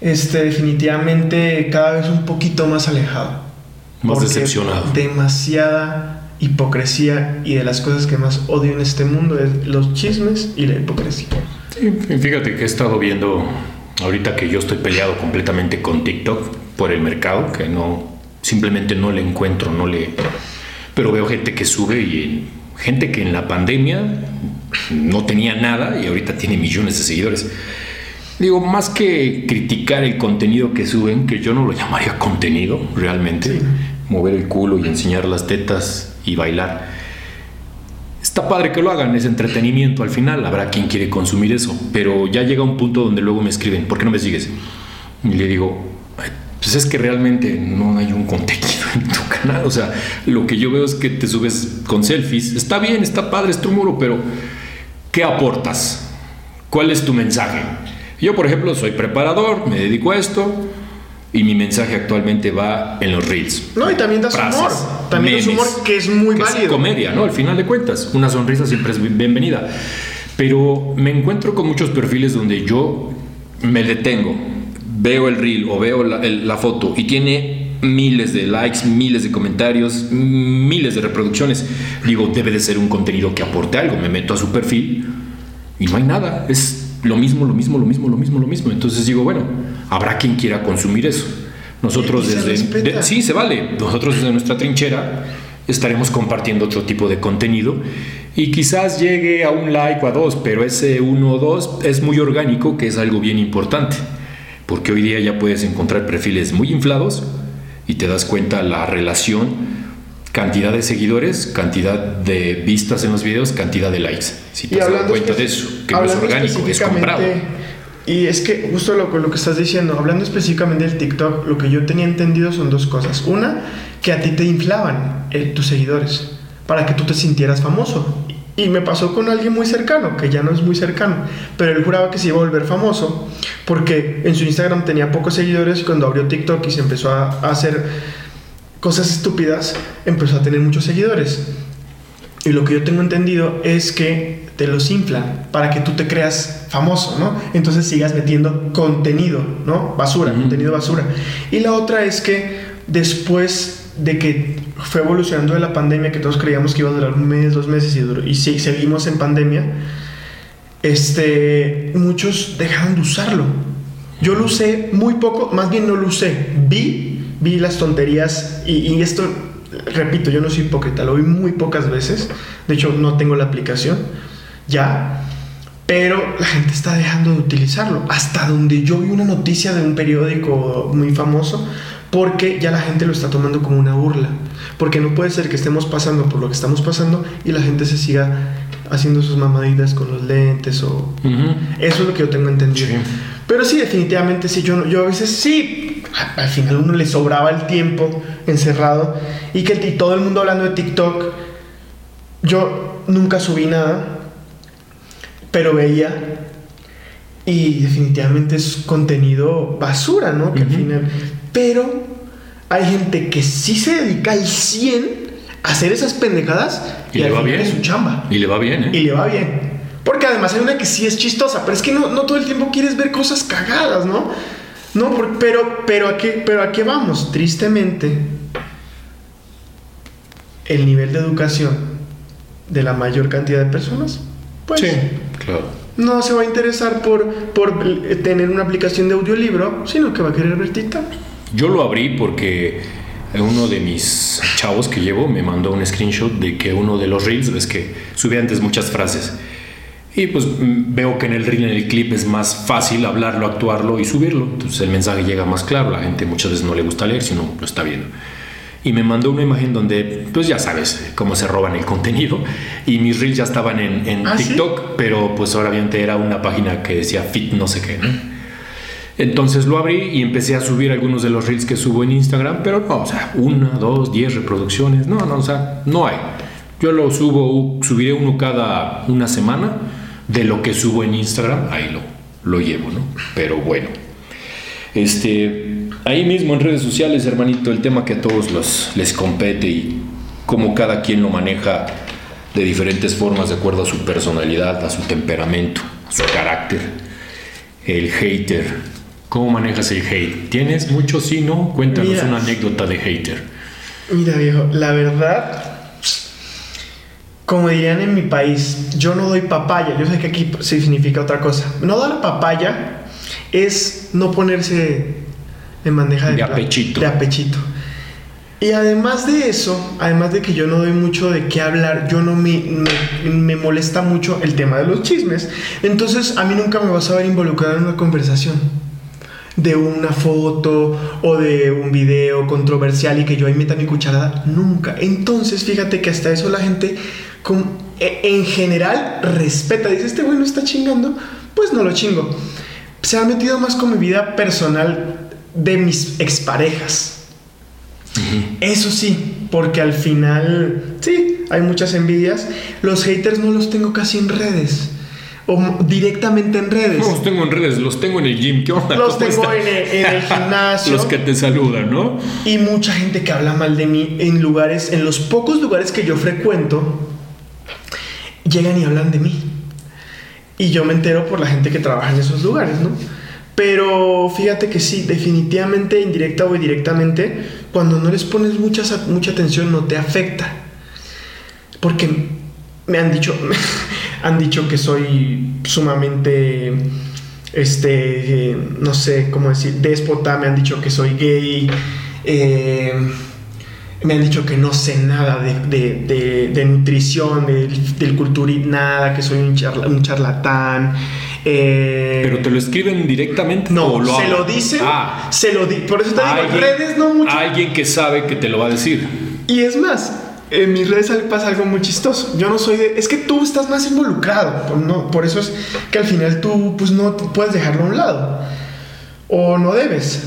este, definitivamente cada vez un poquito más alejado. Más decepcionado. Demasiada hipocresía y de las cosas que más odio en este mundo es los chismes y la hipocresía. Sí, fíjate que he estado viendo ahorita que yo estoy peleado completamente con TikTok por el mercado, que no, simplemente no le encuentro, no le... Pero veo gente que sube y gente que en la pandemia no tenía nada y ahorita tiene millones de seguidores. Digo, más que criticar el contenido que suben, que yo no lo llamaría *laughs* contenido realmente, Sí. mover el culo y enseñar las tetas y bailar. Está padre que lo hagan, es entretenimiento al final, habrá quien quiere consumir eso, pero ya llega un punto donde luego me escriben, ¿por qué no me sigues? Y le digo, "Ay, pues es que realmente no hay un contenido *laughs* en tu canal, o sea, lo que yo veo es que te subes con selfies, está bien, está padre, es tu muro, pero ¿qué aportas? ¿Cuál es tu mensaje? Yo, por ejemplo, soy preparador, me dedico a esto y mi mensaje actualmente va en los reels. No, y también das humor. También das humor que es muy válido. Es comedia, ¿no? Al final de cuentas, una sonrisa siempre es bienvenida. Pero me encuentro con muchos perfiles donde yo me detengo, veo el reel o veo la, la foto y tiene miles de likes, miles de comentarios, miles de reproducciones. Digo, debe de ser un contenido que aporte algo. Me meto a su perfil y no hay nada. Es lo mismo, lo mismo, lo mismo, lo mismo, lo mismo. Entonces digo, bueno, habrá quien quiera consumir eso. Nosotros desde... sí, se vale. Nosotros desde nuestra trinchera estaremos compartiendo otro tipo de contenido y quizás llegue a un like o a dos, pero ese uno o dos es muy orgánico, que es algo bien importante, porque hoy día ya puedes encontrar perfiles muy inflados y te das cuenta la relación cantidad de seguidores, cantidad de vistas en los videos, cantidad de likes. Si te das cuenta de eso, que no es orgánico, es comprado. Y es que justo lo, lo que estás diciendo, hablando específicamente del TikTok, lo que yo tenía entendido son dos cosas. Una, que a ti te inflaban eh, tus seguidores para que tú te sintieras famoso. Y me pasó con alguien muy cercano, que ya no es muy cercano, pero él juraba que se iba a volver famoso porque en su Instagram tenía pocos seguidores y cuando abrió TikTok y se empezó a hacer cosas estúpidas, empezó a tener muchos seguidores. Y lo que yo tengo entendido es que te los inflan para que tú te creas famoso, ¿no? Entonces sigas metiendo contenido, ¿no? Basura, contenido basura. Y la otra es que después de que fue evolucionando de la pandemia, que todos creíamos que iba a durar un mes, dos meses y, y seguimos en pandemia, este, muchos dejaron de usarlo. Yo lo usé muy poco, más bien no lo usé, vi vi las tonterías y, esto, repito, yo no soy hipócrita, lo vi muy pocas veces, de hecho no tengo la aplicación ya, pero *laughs* la gente está dejando de utilizarlo, hasta donde yo vi una noticia de un periódico muy famoso, porque ya la gente lo está tomando como una burla, porque no puede ser que estemos pasando por lo que estamos pasando y la gente se siga haciendo sus mamaditas con los lentes o... Eso es lo que yo tengo entendido. Pero sí, definitivamente sí, yo, yo a veces sí, *laughs* al final uno le sobraba el tiempo encerrado y que todo el mundo hablando de TikTok, yo nunca subí nada, pero veía y definitivamente es contenido basura, ¿no? Que al final, pero hay gente que sí se dedica al 100 a hacer esas pendejadas y, le va bien. Es su chamba. Y le va bien, ¿eh? Y le va bien. Porque además hay una que sí es chistosa, pero es que no, todo el tiempo quieres ver cosas cagadas, ¿no? No, pero, pero, ¿a qué, pero ¿a qué vamos? Tristemente, el nivel de educación de la mayor cantidad de personas, pues sí, claro. no se va a interesar por, por tener una aplicación de audiolibro, sino que va a querer ver TikTok. Yo lo abrí porque uno de mis chavos que llevo me mandó un screenshot de que uno de los reels, ves que sube antes muchas frases y pues veo que en el reel, en el clip, es más fácil hablarlo, actuarlo y subirlo. Entonces el mensaje llega más claro. La gente muchas veces no le gusta leer, sino lo está viendo. Y me mandó una imagen donde, pues ya sabes cómo se roban el *laughs* contenido. Y mis reels ya estaban en, en ¿Ah, TikTok, pero pues obviamente era una página que decía fit no sé qué. Entonces lo abrí y empecé a subir algunos de los reels que subo en Instagram, pero no, o sea, una, dos, diez reproducciones. No, no, o sea, no hay. Yo lo subo, subiré uno cada una semana de lo que subo en Instagram, ahí lo, lo llevo, ¿no? Pero bueno. Este, ahí mismo en redes sociales, hermanito, el tema que a todos los, les compete y cómo cada quien lo maneja de diferentes formas de acuerdo a su personalidad, a su temperamento, a su carácter. El hater. ¿Cómo manejas el hate? ¿Tienes mucho? Sí, no. Cuéntanos una anécdota de hater. Mira, viejo, la verdad, como dirían en mi país, yo no doy papaya. Yo sé que aquí significa otra cosa. No dar papaya es no ponerse en bandeja de, de apechito. De apechito. Y además de eso, además de que yo no doy mucho de qué hablar, yo no me, me, me, molesta mucho el tema de los chismes. Entonces a mí nunca me vas a ver involucrado en una conversación de una foto o de un video controversial y que yo ahí meta mi cucharada. Nunca. Entonces fíjate que hasta eso la gente e, en general respeta, dice, este güey no está chingando, pues no lo chingo. Se ha metido más con mi vida personal de mis exparejas. Eso sí, porque al final, sí, hay muchas envidias. Los haters no los tengo casi en redes. o directamente en redes. No los tengo en redes, los tengo en el gym. ¿Qué onda? Los ¿Cómo tengo en el, en el *laughs* gimnasio. Los que te saludan, ¿no? Y mucha gente que habla mal de mí en lugares, en los pocos lugares que yo frecuento, llegan y hablan de mí. Y yo me entero por la gente que trabaja en esos lugares, ¿no? Pero fíjate que sí, definitivamente, indirecta o directamente, cuando no les pones mucha, mucha atención no te afecta. Porque me han dicho, *laughs* han dicho que soy sumamente, este, eh, no sé cómo decir, déspota, me han dicho que soy gay, eh, me han dicho que no sé nada de, de, de, de nutrición, del, culturismo, nada, que soy un, charla, un charlatán. Eh, Pero te lo escriben directamente. no, o lo se hablan? lo dicen, Ah, se lo di por eso te digo, en alguien- redes no mucho. Alguien que sabe que te lo va a decir. Y es más, en mis redes pasa algo muy chistoso. Yo no soy de. Es que tú estás más involucrado. Por, no, por eso es que al final tú, pues no puedes dejarlo a un lado. O no debes.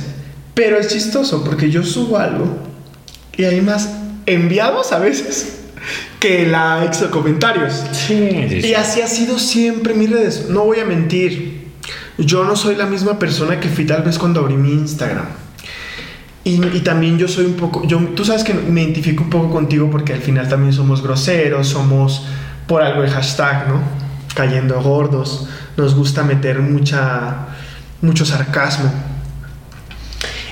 Pero es chistoso porque yo subo algo y hay más enviados a veces que likes o comentarios. Sí, Y así ha sido siempre mis redes. No voy a mentir. Yo no soy la misma persona que fui tal vez cuando abrí mi Instagram. Y, y también yo soy un poco, yo, tú sabes que me identifico un poco contigo porque al final también somos groseros, somos por algo el hashtag, ¿no? Cayendo gordos, nos gusta meter mucha, mucho sarcasmo.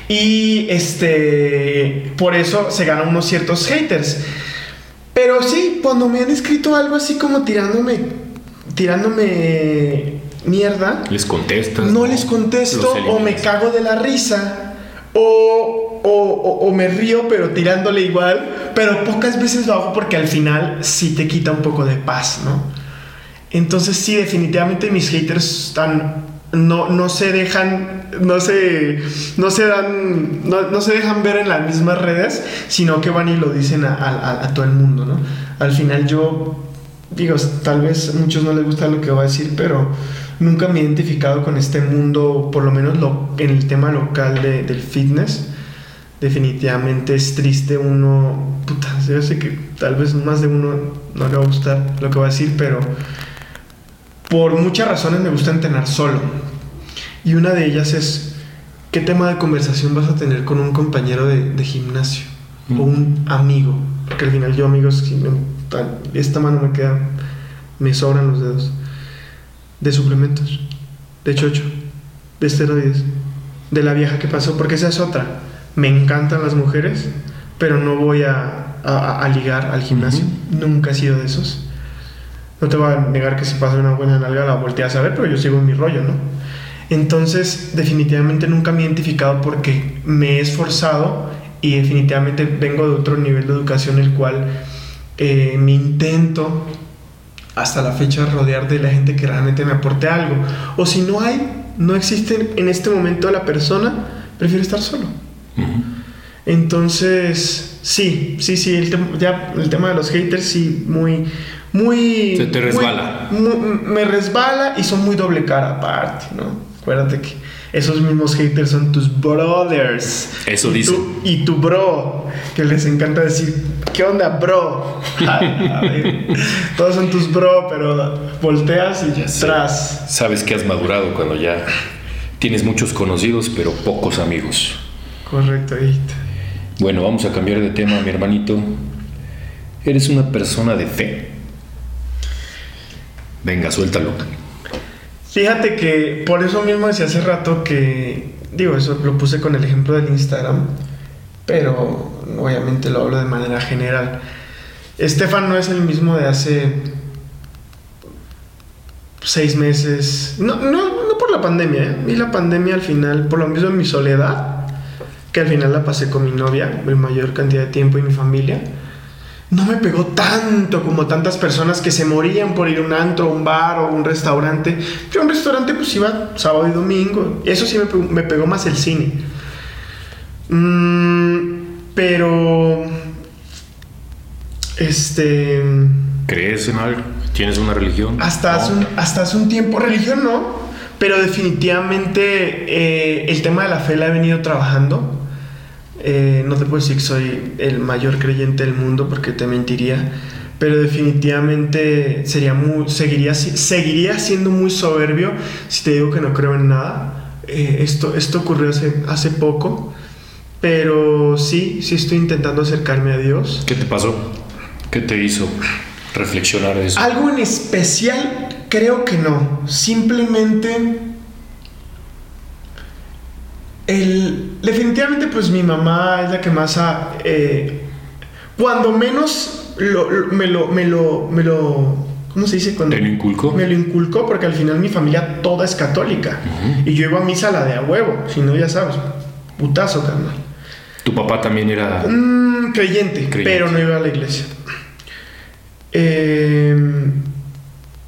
Y este, por eso se ganan unos ciertos haters. Pero sí, cuando me han escrito algo así como tirándome, tirándome mierda, Les contestas. no les contesto o me cago de la risa o, o, o- o me río pero tirándole igual, pero pocas veces lo hago porque al final sí te quita un poco de paz, ¿no? Entonces sí, definitivamente mis haters están... No, no se dejan, no se, no se dan, no, no se dejan ver en las mismas redes, sino que van y lo dicen a, a- a todo el mundo, ¿no? Al final yo digo, tal vez a muchos no les gusta lo que voy a decir, pero nunca me he identificado con este mundo, por lo menos lo, en el tema local de- del fitness. Definitivamente es triste uno, puta, sé que tal vez más de uno no le va a gustar lo que voy a decir, pero por muchas razones me gusta entrenar solo. Y una de ellas es, ¿qué tema de conversación vas a tener con un compañero de, de gimnasio? Mm. O un amigo. Porque al final yo amigos, esta mano me queda, me sobran los dedos. De suplementos, de chocho, de esteroides, de la vieja que pasó, porque esa es otra. Me encantan las mujeres, pero no voy a, a- a ligar al gimnasio. Nunca he sido de esos. No te voy a negar que si pasa una buena nalga la volteas a ver, pero yo sigo en mi rollo, ¿no? Entonces, definitivamente nunca me he identificado porque me he esforzado y definitivamente vengo de otro nivel de educación, el cual eh, me intento hasta la fecha rodear de la gente que realmente me aporte algo. O si no hay, no existe en este momento la persona, prefiero estar solo. Ujú. Entonces, sí, sí, sí, el, ya, el tema de los haters, sí, muy, muy... Se te muy- resbala. me resbala y son muy doble cara aparte, ¿no? Acuérdate que esos mismos haters son tus brothers. Eso tu- y tu bro, que les encanta decir, ¿qué onda, bro? *laughs* A ver, Todos son tus bro, pero volteas y Ya sé. tras. Sabes que has madurado cuando ya tienes muchos conocidos, pero pocos amigos. Correcto, ahí. Bueno, vamos a cambiar de tema, mi hermanito. ¿Eres una persona de fe? Venga, suéltalo. Fíjate que por eso mismo decía hace rato que, digo, eso lo puse con el ejemplo del Instagram, pero obviamente lo hablo de manera general. Estefan no es el mismo de hace seis meses, no, no, no por la pandemia, ¿eh? y la pandemia al final, por lo mismo en mi soledad, que al final la pasé con mi novia, mi mayor cantidad de tiempo y mi familia, no me pegó tanto como tantas personas que se morían por ir a un antro, un bar o un restaurante. Yo a un restaurante pues iba sábado y domingo. Eso sí me pegó, me pegó más el cine. Mm, pero... Este... ¿Crees en algo? ¿Tienes una religión? Hasta, hace, un, hasta hace un tiempo, religión no, pero definitivamente eh, el tema de la fe la he venido trabajando. Eh, no te puedo decir que soy el mayor creyente del mundo porque te mentiría, pero definitivamente sería muy, seguiría, seguiría siendo muy soberbio si te digo que no creo en nada. Eh, esto, esto ocurrió hace, hace poco, pero sí, sí estoy intentando acercarme a Dios. ¿Qué te pasó? ¿Qué te hizo reflexionar eso? Algo en especial, creo que no. Simplemente el, definitivamente, pues mi mamá es la que más ha. Eh, cuando menos me, lo, me, lo, me lo. ¿Cómo se dice? Cuando ¿Te lo inculcó? Me lo inculcó porque al final mi familia toda es católica. Y yo iba a misa la de a huevo. Si no, ya sabes. Putazo, carnal. ¿Tu papá también era.? Mm, creyente, pero no iba a la iglesia. Eh.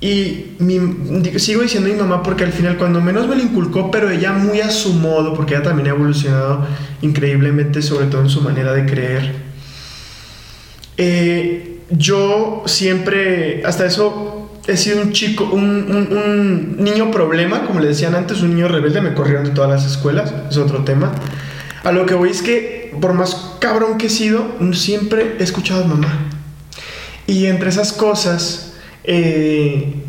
Y sigo diciendo mi mamá porque al final cuando menos me lo inculcó, pero ella muy a su modo, porque ella también ha evolucionado increíblemente, sobre todo en su manera de creer. Eh, yo siempre, hasta eso, he sido un chico, un, niño problema, como le decían antes, un niño rebelde, me corrieron de todas las escuelas, es otro tema. A lo que voy es que, por más cabrón que he sido, siempre he escuchado a mamá. Y entre esas cosas, eh,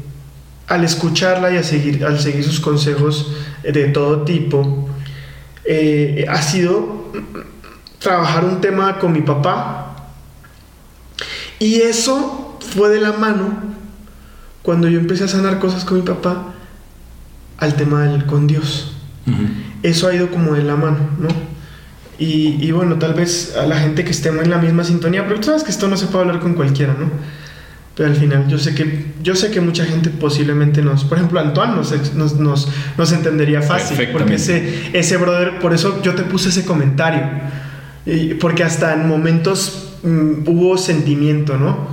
al escucharla y a seguir, al seguir sus consejos de todo tipo, eh, ha sido trabajar un tema con mi papá. Y eso fue de la mano cuando yo empecé a sanar cosas con mi papá al tema del con Dios. Eso ha ido como de la mano, ¿no? Y, y, bueno, tal vez a la gente que estemos en la misma sintonía, pero tú sabes que esto no se puede hablar con cualquiera, ¿no? Pero al final yo sé que, yo sé que mucha gente posiblemente nos, por ejemplo, Antoine nos, nos, nos, nos entendería fácil. Porque ese, ese brother, por eso yo te puse ese comentario. porque hasta en momentos mm, hubo sentimiento, ¿no?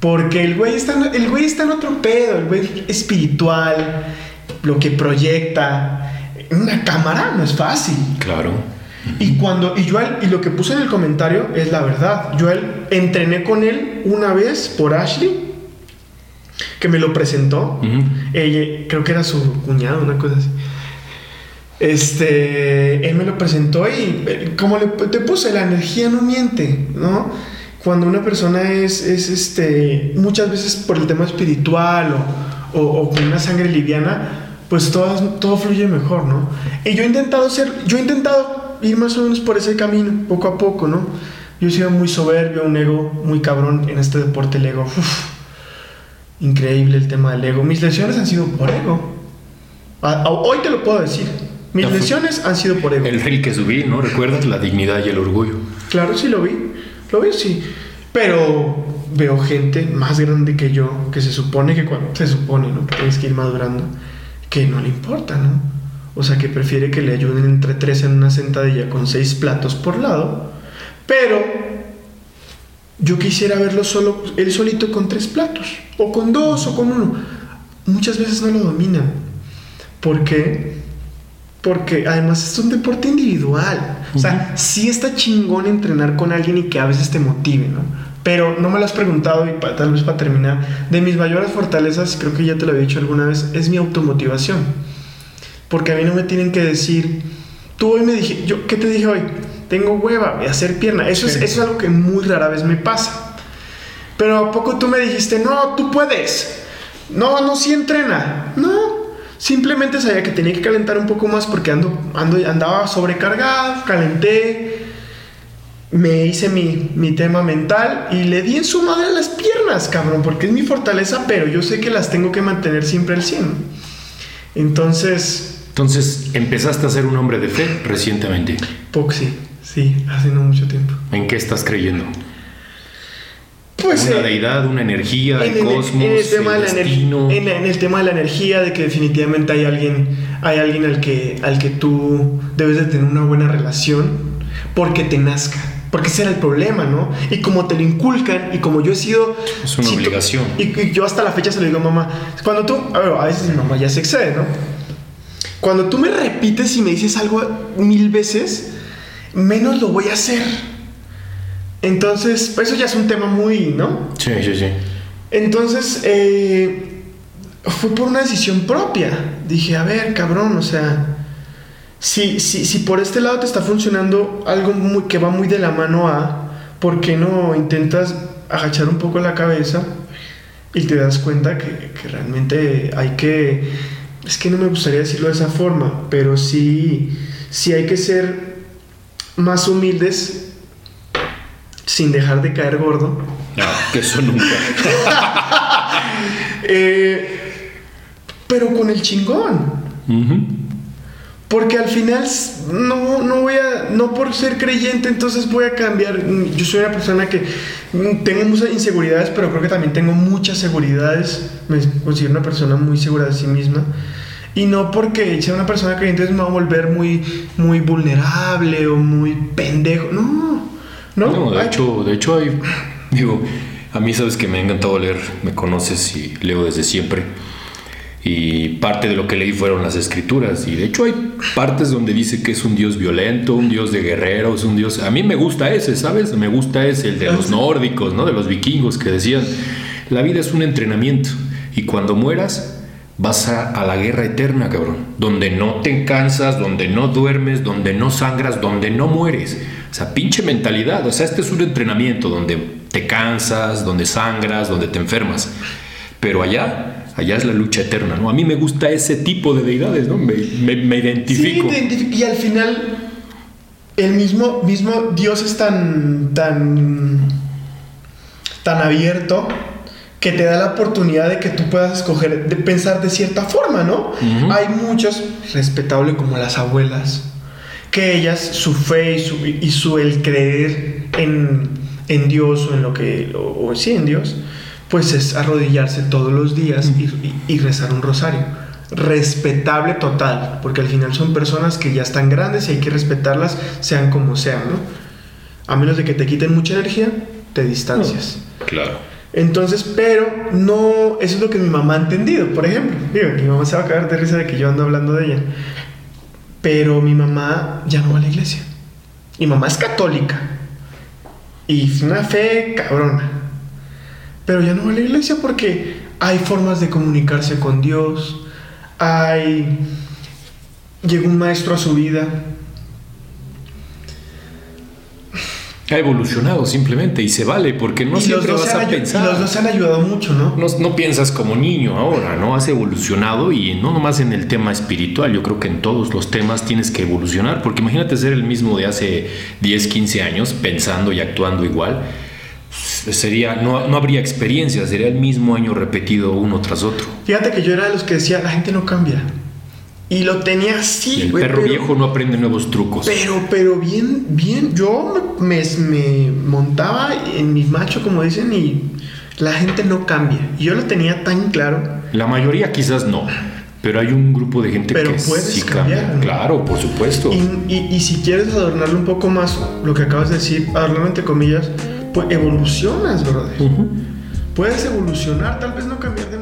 Porque el güey, está, el güey está en otro pedo, el güey espiritual, lo que proyecta. Una cámara no es fácil. Claro. Y cuando, y yo y lo que puse en el comentario es la verdad. Yo entrené con él una vez por Ashley, que me lo presentó. Ella, creo que era su cuñado, una cosa así. Este, él me lo presentó y eh, como le, te puse, la energía no miente, ¿no? Cuando una persona es, es este, muchas veces por el tema espiritual o, o, con una sangre liviana, pues todo, todo fluye mejor, ¿no? Y yo he intentado ser, yo he intentado ir más o menos por ese camino, poco a poco, ¿no? Yo he sido muy soberbio, un ego muy cabrón en este deporte, el ego. increíble el tema del ego. Mis lesiones han sido por ego. hoy te lo puedo decir. Mis lesiones han sido por ego. El rey que subí, ¿no? ¿Recuerdas la dignidad y el orgullo? Claro, sí lo vi. Lo vi, sí. Pero veo gente más grande que yo, que se supone que cuando se supone, ¿no? Que tienes que ir madurando, que no le importa, ¿no? O sea que prefiere que le ayuden entre tres en una sentadilla con seis platos por lado. Pero yo quisiera verlo solo, él solito con tres platos. O con dos o con uno. Muchas veces no lo domina. ¿Por qué? Porque además es un deporte individual. O sea, sí está chingón entrenar con alguien y que a veces te motive, ¿no? Pero no me lo has preguntado y tal vez para terminar, de mis mayores fortalezas, creo que ya te lo había dicho alguna vez, es mi automotivación. Porque a mí no me tienen que decir, tú hoy me dije, yo, ¿qué te dije hoy? Tengo hueva de hacer pierna. Eso, es, eso es algo que muy rara vez me pasa. Pero a poco tú me dijiste, no, tú puedes. No, no, sí entrena. No, simplemente sabía que tenía que calentar un poco más porque ando, ando, andaba sobrecargado, calenté, me hice mi, mi, tema mental y le di en su madre las piernas, cabrón, porque es mi fortaleza, pero yo sé que las tengo que mantener siempre al 100. Entonces, entonces, empezaste a ser un hombre de fe recientemente. Poxy, sí, hace no mucho tiempo. ¿En qué estás creyendo? Pues una eh, deidad, una energía, el cosmos, en el, tema de destino. En, el tema de la energía, de que definitivamente hay alguien, hay alguien al que, al que tú debes de tener una buena relación, porque te nazca. Porque ese era el problema, ¿no? Y como te lo inculcan, y como yo he sido. Es una obligación. y, yo hasta la fecha se lo digo a mamá. Cuando tú. A, ver, a veces mi mamá ya se excede, ¿no? Cuando tú me repites y me dices algo mil veces, menos lo voy a hacer. Entonces, pues eso ya es un tema muy, ¿no? Sí, sí, sí. Entonces, eh, fue por una decisión propia. Dije, a ver, cabrón, o sea, si, si, si por este lado te está funcionando algo muy, que va muy de la mano a, ¿por qué no intentas agachar un poco la cabeza y te das cuenta que, que realmente hay que, es que no me gustaría decirlo de esa forma, pero sí, sí hay que ser más humildes sin dejar de caer gordo. No, que eso nunca. *laughs* Eh, pero con el chingón. Porque al final no, no voy a, no por ser creyente, entonces voy a cambiar. Yo soy una persona que tengo muchas inseguridades, pero creo que también tengo muchas seguridades. Me considero una persona muy segura de sí misma. Y no porque sea una persona creyente me va a volver muy, muy vulnerable o muy pendejo. No, no. No, de hecho, de hecho hay, *laughs* digo, a mí sabes que me ha encantado leer, me conoces y leo desde siempre. Y parte de lo que leí fueron las escrituras. Y de hecho hay partes donde dice que es un dios violento, un dios de guerreros, un dios... A mí me gusta ese, ¿sabes? Me gusta ese, el de los nórdicos, ¿no? De los vikingos que decían, la vida es un entrenamiento. Y cuando mueras, vas a, la guerra eterna, cabrón. Donde no te cansas, donde no duermes, donde no sangras, donde no mueres. O sea, pinche mentalidad. O sea, este es un entrenamiento donde te cansas, donde sangras, donde te enfermas. Pero allá, allá es la lucha eterna, ¿no? A mí me gusta ese tipo de deidades, ¿no? Me, me- me Sí, identifico. te identific- y al final el mismo, mismo Dios es tan, tan, tan abierto que te da la oportunidad de que tú puedas escoger, de pensar de cierta forma, ¿no? Hay muchos, respetable como las abuelas, que ellas, su fe y su, y su el creer en, en Dios o en lo que, o, o sí, en Dios, pues es arrodillarse todos los días y, y- y rezar un rosario. Respetable total, porque al final son personas que ya están grandes y hay que respetarlas, sean como sean, ¿no? A menos de que te quiten mucha energía, te distancias. Claro. Entonces, pero no, eso es lo que mi mamá ha entendido, por ejemplo. Digo, mi mamá se va a cagar de risa de que yo ando hablando de ella. Pero mi mamá ya no va a la iglesia. Mi mamá es católica. Y es una fe cabrona. Pero ya no va a la iglesia porque hay formas de comunicarse con Dios. Hay... Llegó un maestro a su vida. Ha evolucionado simplemente y se vale porque no y, los siempre dos vas a ayu- y pensar. los dos han ayudado mucho, ¿no? No, no piensas como niño ahora, ¿no? Has evolucionado y no nomás en el tema espiritual, yo creo que en todos los temas tienes que evolucionar, porque imagínate ser el mismo de hace 10, 15 años, pensando y actuando igual, sería, no, no habría experiencia, sería el mismo año repetido uno tras otro. Fíjate que yo era de los que decía, la gente no cambia. Y lo tenía así, el güey, perro pero- viejo no aprende nuevos trucos. Pero, pero bien, bien. Yo me, me montaba en mi macho, como dicen, y la gente no cambia. Y yo lo tenía tan claro. La mayoría quizás no, pero hay un grupo de gente Pero que sí cambiar, cambia. ¿no? Claro, por supuesto. Y, y- y si quieres adornarlo un poco más, lo que acabas de decir, adornarlo entre comillas, pues evolucionas, brother. Ujú. Puedes evolucionar, tal vez no cambiar de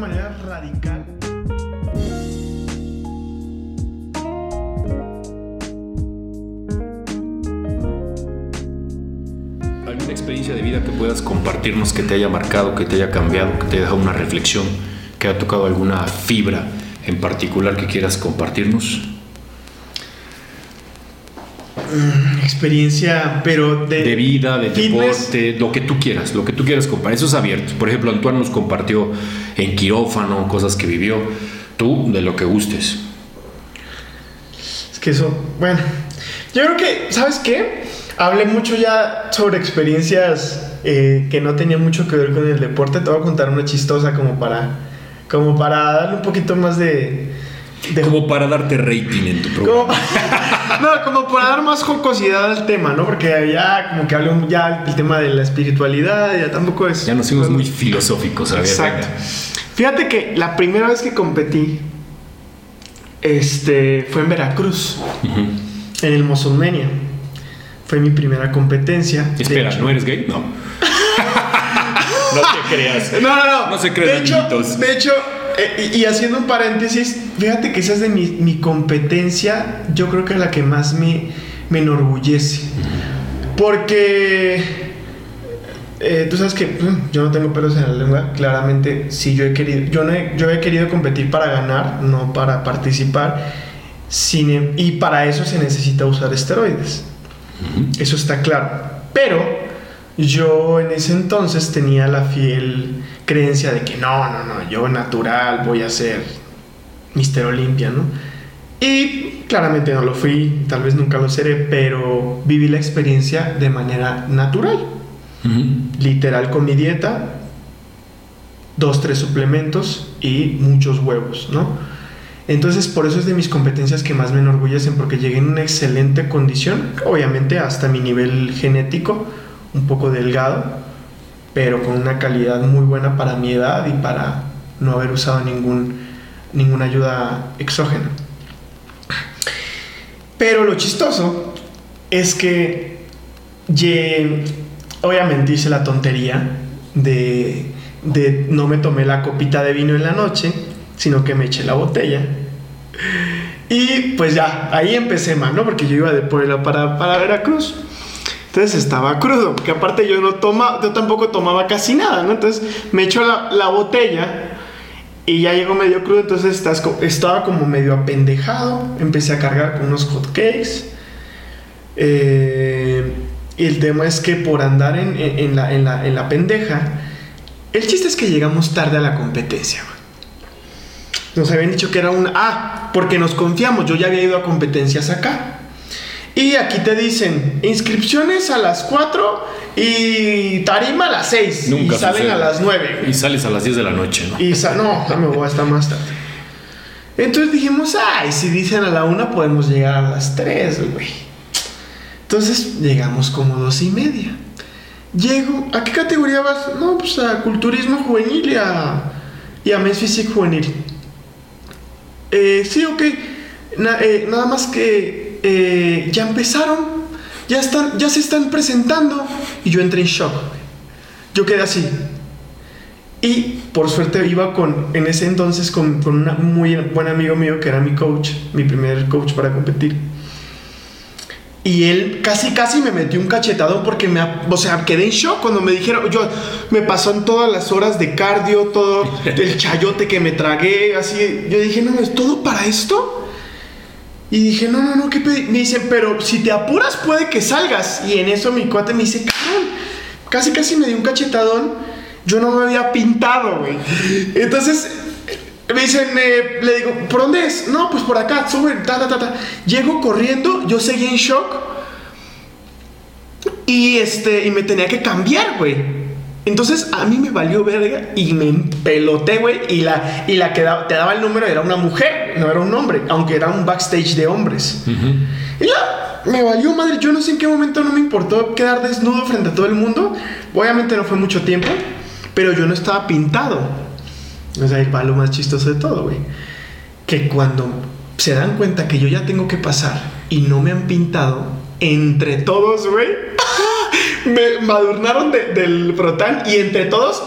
vida que puedas compartirnos que te haya marcado, que te haya cambiado, que te haya dejado una reflexión, que haya tocado alguna fibra en particular que quieras compartirnos? Experiencia, pero de, De vida, de fitness. deporte, lo que tú quieras, lo que tú quieras compartir. Eso es abierto. Por ejemplo, Antoine nos compartió en quirófano cosas que vivió. Tú, de lo que gustes. Es que eso, bueno, yo creo que, ¿sabes qué? Hablé mucho ya sobre experiencias eh, que no tenían mucho que ver con el deporte. Te voy a contar una chistosa como para, como para darle un poquito más de... de- Como para darte rating en tu programa. como *laughs* no, como para dar más jocosidad al tema, ¿no? Porque ya como que hablo ya el tema de la espiritualidad, ya tampoco es... Ya nos hicimos muy filosóficos. A ver, Exacto. Fíjate que la primera vez que competí este, fue en Veracruz, en el Mozonmenia. Fue mi primera competencia. Espera, ¿no eres gay? No. *laughs* no te creas. No, no, no. No se crean, de hecho, de hecho eh, y y haciendo un paréntesis, fíjate que esa es de mi, mi competencia, yo creo que es la que más me, me enorgullece. Porque eh, tú sabes que mm, yo no tengo pelos en la lengua, claramente sí yo he querido, yo, no he, yo he querido competir para ganar, no para participar, sin em- y para eso se necesita usar esteroides. Eso está claro. Pero yo en ese entonces tenía la fiel creencia de que no, no, no, yo natural voy a ser Mister Olimpia, ¿no? Y claramente no lo fui, tal vez nunca lo seré, pero viví la experiencia de manera natural. Literal con mi dieta, dos, tres suplementos y muchos huevos, ¿no? Entonces, por eso es de mis competencias que más me enorgullecen, porque llegué en una excelente condición, obviamente hasta mi nivel genético, un poco delgado, pero con una calidad muy buena para mi edad y para no haber usado ningún, ninguna ayuda exógena. Pero lo chistoso es que obviamente hice la tontería de no me tomé la copita de vino en la noche, sino que me eché la botella. Y pues ya, ahí empecé mal, ¿no? Porque yo iba de Puebla para, para Veracruz. Entonces estaba crudo, porque aparte yo no toma, yo tampoco tomaba casi nada, ¿no? Entonces me echó la, la botella y ya llegó medio crudo, entonces estaba como medio apendejado. Empecé a cargar con unos hot cakes. Eh, y el tema es que por andar en, en, la, en, la, en, la, pendeja, el chiste es que llegamos tarde a la competencia. Nos habían dicho que era una... Ah, porque nos confiamos, yo ya había ido a competencias acá. Y aquí te dicen, inscripciones a las 4 y tarima a las 6. Nunca y salen a las 9. Y sales a las 10 de la noche, ¿no? Y no, no me voy a estar más tarde. Entonces dijimos, ay, si dicen a la 1 podemos llegar a las 3, güey. Entonces llegamos como 2 y media. Llego, ¿a qué categoría vas? No, pues a culturismo juvenil y a, y a Men's Physique juvenil. Eh, sí, ok. Eh, nada más que eh, ya empezaron, ya, están, ya se están presentando. Y yo entré en shock. Yo quedé así. Y por suerte iba con, en ese entonces con, con un muy buen amigo mío que era mi coach, mi primer coach para competir. Y él casi, casi me metió un cachetado porque me, o sea, quedé en shock cuando me dijeron, yo, me pasó en todas las horas de cardio, todo el *laughs* chayote que me tragué, así, yo dije, no, ¿es todo para esto? Y dije, no, no, no, ¿qué pedí? Me dicen, pero si te apuras puede que salgas. Y en eso mi cuate me dice, cabrón, casi casi me dio un cachetadón. Yo no me había pintado, güey. Entonces me dicen, eh, le digo, ¿por dónde es? No, pues por acá, sube, ta, ta, ta, ta. Llego corriendo, yo seguí en shock. Y este, y me tenía que cambiar, güey. Entonces a mí me valió verga y me peloté, güey. Y la, y la que te daba el número era una mujer, no era un hombre, aunque era un backstage de hombres. Y ya, me valió madre. Yo no sé en qué momento no me importó quedar desnudo frente a todo el mundo. Obviamente no fue mucho tiempo, pero yo no estaba pintado. O sea, va lo más chistoso de todo, güey. Que cuando se dan cuenta que yo ya tengo que pasar y no me han pintado, entre todos, güey *laughs* me madurnaron del protal y entre todos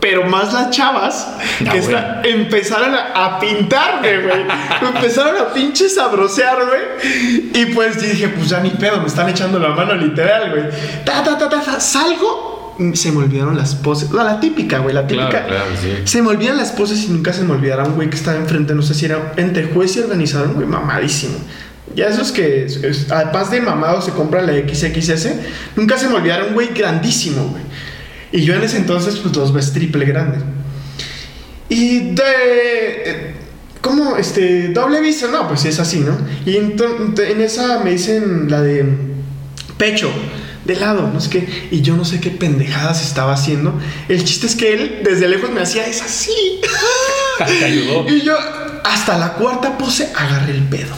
pero más las chavas ah, que empezaron a, pintarme, güey. *laughs* empezaron a pinche sabrosear, güey. Y pues dije, pues ya ni pedo, me están echando la mano literal, güey. Ta, ta, ta, ta, salgo. Se me olvidaron las poses. La, típica, güey, la típica. Se me olvidan las poses y nunca se me olvidará un güey que estaba enfrente, no sé si era entre juez y organizador, güey, mamadísimo. Ya esos que, además de mamado, se compran la XXS, nunca se me olvidaron, güey, grandísimo, güey. Y yo en ese entonces, pues los ves triple grandes. Y de. ¿Cómo? Este. Doble visa, no, pues es así, ¿no? Y en esa me dicen la de. Pecho, de lado, no sé qué. Y yo no sé qué pendejadas estaba haciendo. El chiste es que él, desde lejos, me hacía, es así. *laughs* y yo, hasta la cuarta pose, agarré el pedo.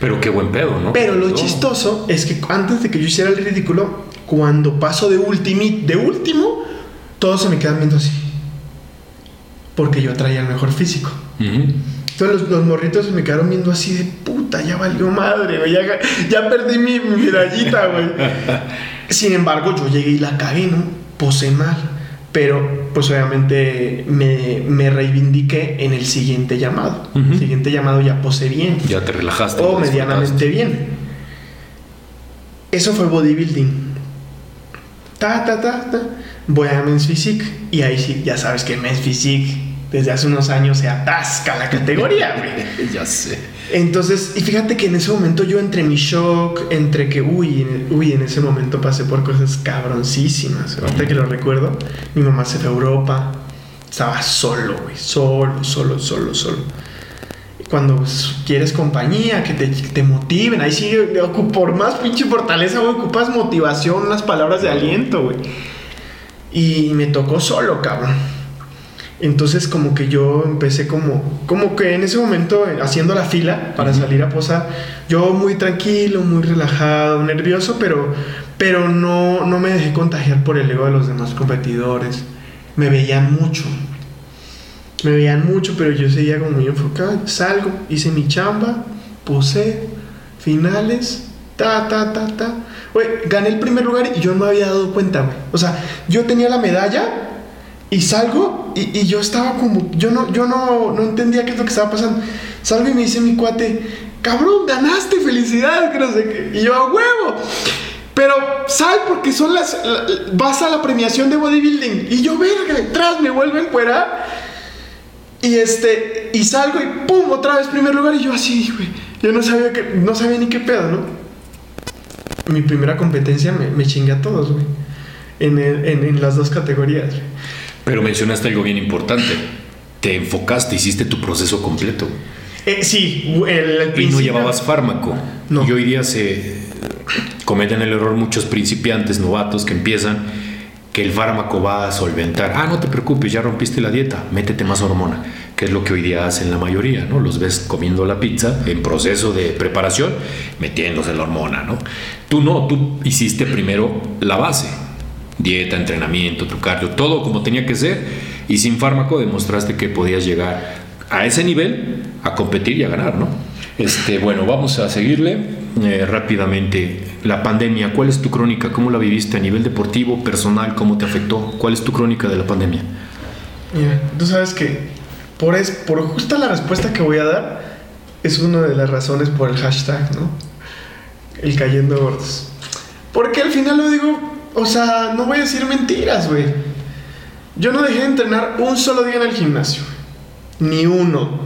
Pero qué buen pedo, ¿no? Pero lo chistoso es que antes de que yo hiciera el ridículo, cuando paso de, de último, todos se me quedan viendo así. Porque yo traía el mejor físico. Entonces los, morritos se me quedaron viendo así de puta, ya valió madre, güey. Ya, perdí mi, mi medallita, güey. *laughs* Sin embargo, yo llegué y la cagué, ¿no? Posé mal pero pues obviamente me, me reivindiqué en el siguiente llamado. El siguiente llamado ya posé bien. Ya te relajaste. O medianamente bien. Eso fue bodybuilding. Ta, ta, ta, ta. Voy a Men's Physique y ahí sí, ya sabes que Men's Physique desde hace unos años se atasca la categoría, güey. *laughs* ya sé. Entonces, y fíjate que en ese momento yo entre mi shock, entre que, uy, uy, en ese momento pasé por cosas cabroncísimas. Ahorita que lo recuerdo, mi mamá se fue a Europa, estaba solo, güey, solo, solo, solo, solo. Cuando pues, quieres compañía, que te, te motiven, ahí sí, por más pinche fortaleza, güey, ocupas motivación, unas palabras de aliento, güey. Y me tocó solo, cabrón. Entonces como que yo empecé como, como que en ese momento eh, haciendo la fila para salir a posar, yo muy tranquilo, muy relajado, nervioso, pero, pero no, no me dejé contagiar por el ego de los demás competidores. Me veían mucho, me veían mucho, pero yo seguía como muy enfocado. Salgo, hice mi chamba, posé, finales, ta, ta, ta, ta. Güey, gané el primer lugar y yo no me había dado cuenta, güey. O sea, yo tenía la medalla y salgo y, yo estaba como, yo no, yo no, no entendía qué es lo que estaba pasando. Salgo y me dice mi cuate, cabrón, ganaste, felicidades, que no sé qué. Y yo, a huevo. Pero sal porque son las, vas a la premiación de bodybuilding. Y yo, verga, detrás me vuelven fuera. Y este, y salgo y pum, otra vez primer lugar. Y yo así, güey. Yo no sabía que, no sabía ni qué pedo, ¿no? Mi primera competencia me, chingué a todos, güey. En, en, en las dos categorías, güey. Pero mencionaste algo bien importante. Te enfocaste, hiciste tu proceso completo. Eh, sí, el, Y no llevabas fármaco. No. Y hoy día se cometen el error muchos principiantes, novatos que empiezan que el fármaco va a solventar. Ah, no te preocupes, ya rompiste la dieta, métete más hormona, que es lo que hoy día hacen la mayoría, ¿no? Los ves comiendo la pizza en proceso de preparación, metiéndose la hormona, ¿no? Tú no, tú hiciste primero la base, dieta, entrenamiento, tu cardio, todo como tenía que ser. Y sin fármaco demostraste que podías llegar a ese nivel a competir y a ganar, ¿no? Este, bueno, vamos a seguirle eh, rápidamente. La pandemia, ¿cuál es tu crónica? ¿Cómo la viviste a nivel deportivo, personal? ¿Cómo te afectó? ¿Cuál es tu crónica de la pandemia? Mira, tú sabes que por, es, por justa la respuesta que voy a dar es una de las razones por el hashtag, ¿no? El cayendo gordos. Porque al final lo digo o sea, no voy a decir mentiras, güey. Yo no dejé de entrenar un solo día en el gimnasio. Ni uno.